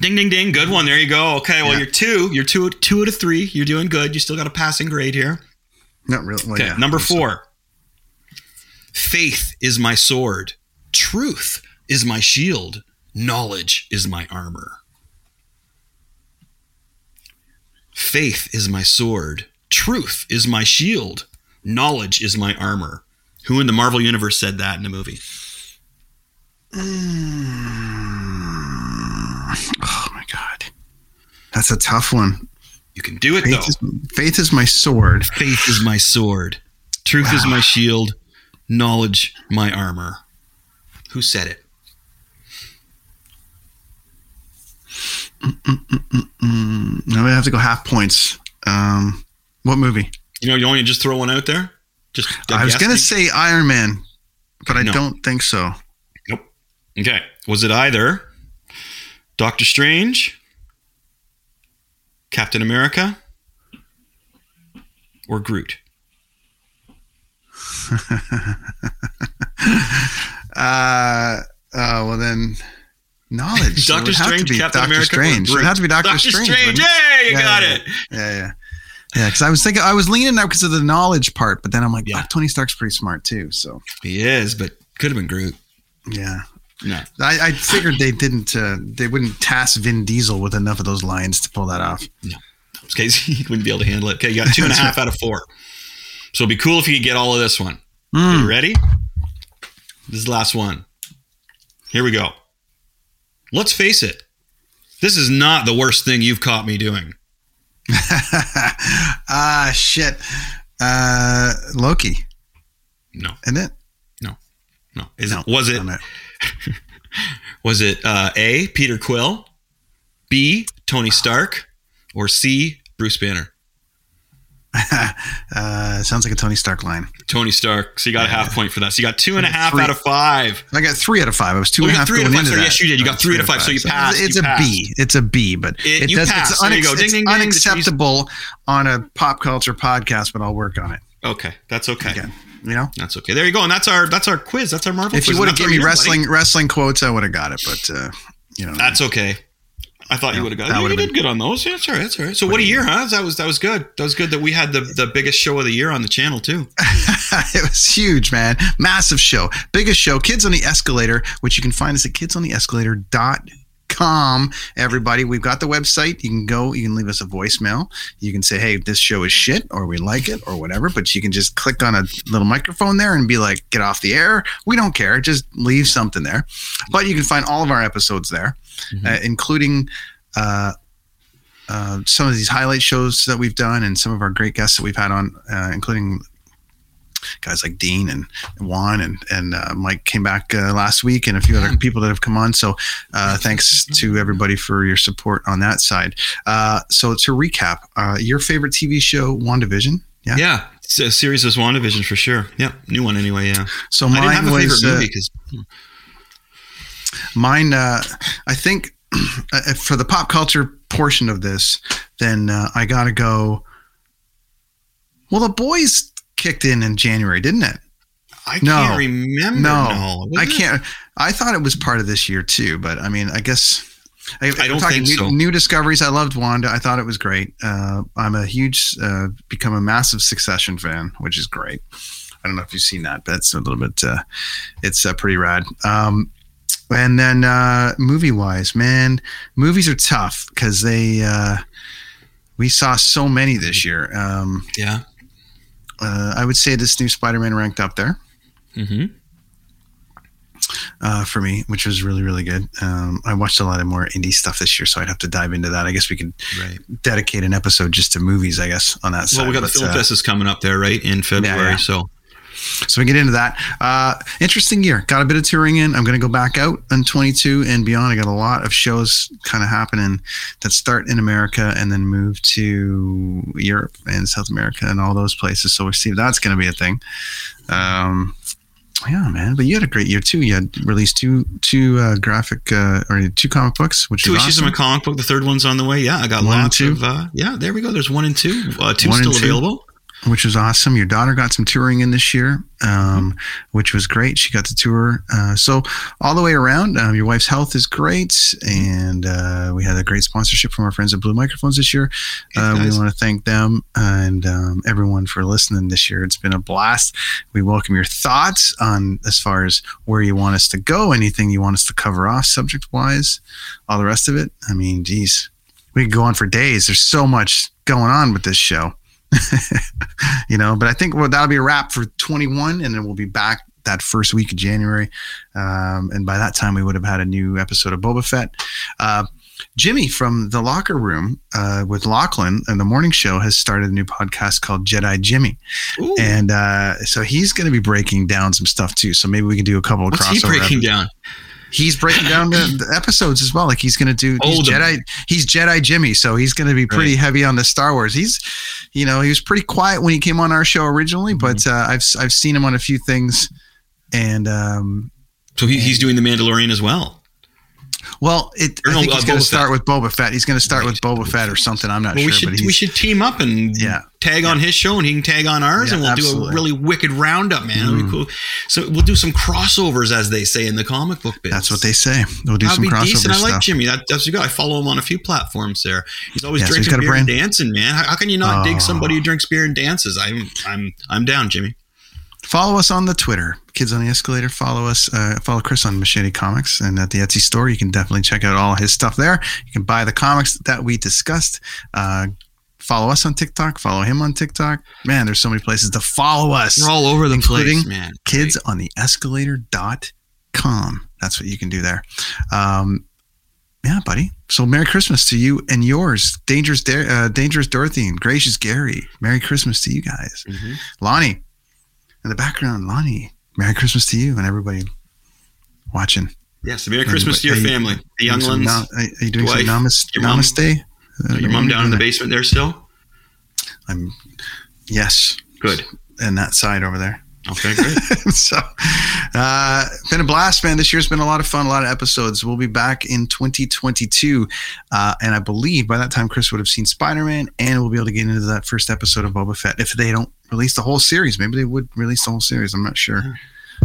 Ding ding ding. Good one. There you go. Okay. Well, Yeah. you're two. You're two. Two out of three. You're doing good. You still got a passing grade here. Not really. Well, Okay. yeah. Number four. Faith is my sword. Truth is my shield. Knowledge is my armor. Faith is my sword. Truth is my shield. Knowledge is my armor. Who in the Marvel universe said that in the movie? [SIGHS] Oh my god. That's a tough one. You can do it Faith though. is, faith is my sword. Faith is my sword. Truth is my shield. Knowledge my armor. Who said it? No, we have to go half points. Um, what movie? You know, you to just throw one out there? Just I was gonna say Iron Man, but I No. don't think so. Nope. Okay. Was it either Doctor Strange, Captain America, or Groot? [LAUGHS] Uh, uh well then, knowledge. [LAUGHS] Doctor Strange, Captain Doctor America, Strange. It have to be Doctor, Doctor Strange. Strange. Hey, you Yeah, got yeah, it. Yeah, yeah, yeah. Because I was thinking, I was leaning now because of the knowledge part, but then I'm like, Yeah. fuck, Tony Stark's pretty smart too. So He is, but could have been Groot. yeah, No. I, I figured they didn't, uh, they wouldn't task Vin Diesel with enough of those lines to pull that off. No, Okay, [LAUGHS] he wouldn't be able to handle it. Okay, you got two and a [LAUGHS] half out of four. So it'd be cool if you could get all of this one. Hmm. You ready? This is the last one. Here we go. Let's face it. This is not the worst thing you've caught me doing. [LAUGHS] ah, shit. Uh, Loki, No, isn't it? no, no. Is No, it, was it it. [LAUGHS] was it uh, A. Peter Quill, B. Tony Stark, or C. Bruce Banner? [LAUGHS] uh, sounds like a Tony Stark line. Tony Stark. So you got a half point for that. So you got two and a half Three. out of five. I got three out of five. I was two Oh, and a half three out of five. into So yes, you did. You got three out of five. So you It's- passed. It's You a passed. B. It's a B, but It- it, does. passed. It's, go. Ding, it's ding, ding. Unacceptable on a pop culture podcast, but I'll work on it. Okay, that's okay. Again, you know, That's okay. There you go. And that's our that's our quiz. That's our Marvel. if quiz, you would have given me wrestling wrestling quotes, I would have got it. But uh, you know, That's okay. I thought you would have got. that it. You did been- good on those. Yeah, that's all right. That's all right. So what a year, huh? That was that was good. That was good that we had the the biggest show of the year on the channel too. [LAUGHS] it was huge, man. Massive show. Biggest show. Kids on the Escalator, which you can find us at kidsontheescalator.com. Everybody, we've got the website. You can go, you can leave us a voicemail. You can say, hey, this show is shit, or we like it, or whatever. But you can just click on a little microphone there and be like, get off the air. We don't care. Just leave something there. But you can find all of our episodes there, uh, including. Uh, uh, some of these highlight shows that we've done and some of our great guests that we've had on, uh, including guys like Dean and Juan and and uh, Mike came back uh, last week and a few other people that have come on. So uh, thanks to everybody for your support on that side. Uh, so to recap, uh, your favorite TV show, WandaVision. Yeah. Yeah, it's a series was WandaVision for sure. Yep, new one anyway. Yeah. So I didn't mine have a was favorite movie because mine. Uh, I think [CLEARS THROAT] uh, for the pop culture portion of this, then uh, I got to go. Well, the boys kicked in in January, didn't it? I No. can't remember. No, No, I can't. I thought it was part of this year too, but I mean, I guess I, I don't talking think new, so. new discoveries. I loved Wanda. I thought it was great. Uh, I'm a huge, uh, become a massive Succession fan, which is great. I don't know if you've seen that, but it's a little bit. Uh, it's uh, pretty rad. Um, and then uh, movie wise, man, movies are tough because they. Uh, we saw so many this year. Um, Yeah. Uh, I would say this new Spider-Man ranked up there Mm-hmm. uh, for me, which was really, really good. Um, I watched a lot of more indie stuff this year, so I'd have to dive into that. I guess we could Right. dedicate an episode just to movies, I guess, on that side. Well, we got the film uh, fest is coming up there, right, in February. yeah. So so we get into that. Uh, interesting year. Got a bit of touring in. I'm going to go back out in 22 and beyond. I got a lot of shows kind of happening that start in America and then move to Europe and South America and all those places. So we'll see if that's going to be a thing. Um, yeah, man. But you had a great year too. You had released two two uh, graphic uh, or two comic books, which two is issues awesome. of a comic book. The third one's on the way. Yeah, I got One lots of. Uh, yeah, there we go. There's one and two. Uh, two One still two. Which was awesome. Your daughter got some touring in this year, um, which was great. She got to tour. Uh, so all the way around, um, your wife's health is great, and uh, we had a great sponsorship from our friends at Blue Microphones this year. Uh, we want to thank them and um, everyone for listening this year. It's been a blast. We welcome your thoughts on as far as where you want us to go, anything you want us to cover off subject wise, all the rest of it. I mean, geez, we could go on for days. There's so much going on with this show [LAUGHS] you know. But I think well, that'll be a wrap for 21, and then we'll be back that first week of January. Um, and by that time, we would have had a new episode of Boba Fett. Uh, Jimmy from the Locker Room uh, with Lachlan and the Morning Show has started a new podcast called Jedi Jimmy, Ooh, and uh, so he's going to be breaking down some stuff too. So maybe we can do a couple of what's crossover. he breaking episodes. down? He's breaking down the, the episodes as well. Like he's going to do. Oh, he's the- Jedi. He's Jedi Jimmy, so he's going to be pretty Right. heavy on the Star Wars. He's, you know, he was pretty quiet when he came on our show originally, Mm-hmm. but uh, I've I've seen him on a few things, and um, So he, he's doing the Mandalorian as well. Well, it. I no, think uh, he's going to start with Boba Fett. He's going to start Right. with Boba Fett or something. I'm not Well, sure, we should but we should team up and Yeah. tag on his show, and he can tag on ours, Yeah, and we'll do absolutely. Mm. a really wicked roundup, man. Be cool. So we'll do some crossovers, as they say in the comic book biz. That's what they say. We'll do That'd some be crossover decent. I like stuff. Jimmy. That, that's good. I follow him on a few platforms there. He's always Yeah, so he's drinking a beer and dancing, man. How, how can you not dig Oh. somebody who drinks beer and dances? I'm I'm I'm down, Jimmy. Follow us on the Twitter, Kids on the Escalator. Follow us, uh, follow Chris on Machete Comics, and at the Etsy store, you can definitely check out all his stuff there. You can buy the comics that we discussed. Uh, follow us on TikTok. Follow him on TikTok. Man, there's so many places to follow us. We're all over the place, man. Kids on the Escalator.com. That's what you can do there. Um, yeah, buddy. So Merry Christmas to you and yours, Dangerous, Da- uh, Dangerous Dorothy and Gracious Gary. Merry Christmas to you guys. Mhm. Lonnie, in the background, Lonnie. Merry Christmas to you and everybody watching. Yes, Merry Christmas to your Are you- family, the young nam- are you doing wife, some namas- your mom. namaste? Uh, Your mom down in the basement there still? I'm Yes. Good. And that side over there. Okay, great. [LAUGHS] so, uh, been a blast, man. This year's been a lot of fun, a lot of episodes. We'll be back in 2022. Uh, and I believe by that time, Chris would have seen Spider Man and we'll be able to get into that first episode of Boba Fett. If they don't release the whole series, maybe they would release the whole series. I'm not sure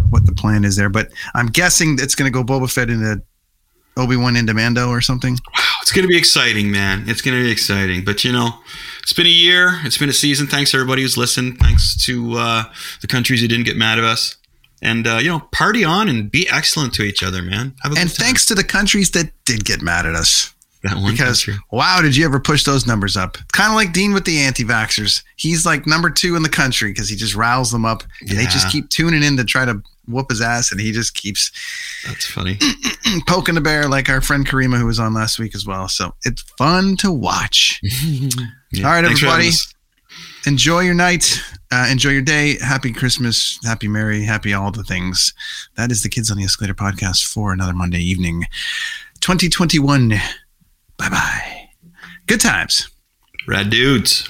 what the plan is there, but I'm guessing it's going to go Boba Fett into Obi Wan into Mando or something. [LAUGHS] It's going to be exciting, man. It's going to be exciting. But you know, it's been a year. It's been a season. Thanks everybody who's listened. Thanks to uh, the countries who didn't get mad at us. And uh, you know, party on and be excellent to each other, man. and thanks to the countries that did get mad at us. That one because country. wow, did you ever push those numbers up? Kind of like Dean with the anti-vaxxers. He's like number two in the country because he just riles them up, and they just keep tuning in to try to whoop his ass, and he just keeps That's funny. [CLEARS THROAT] poking the bear, like our friend Karima who was on last week as well. So it's fun to watch. [LAUGHS] Yeah. All right, Thanks everybody. Enjoy your night. Uh, enjoy your day. Happy Christmas. Happy Merry. Happy all the things. That is the Kids on the Escalator podcast for another Monday evening. 2021. Bye bye. Good times. Rad dudes.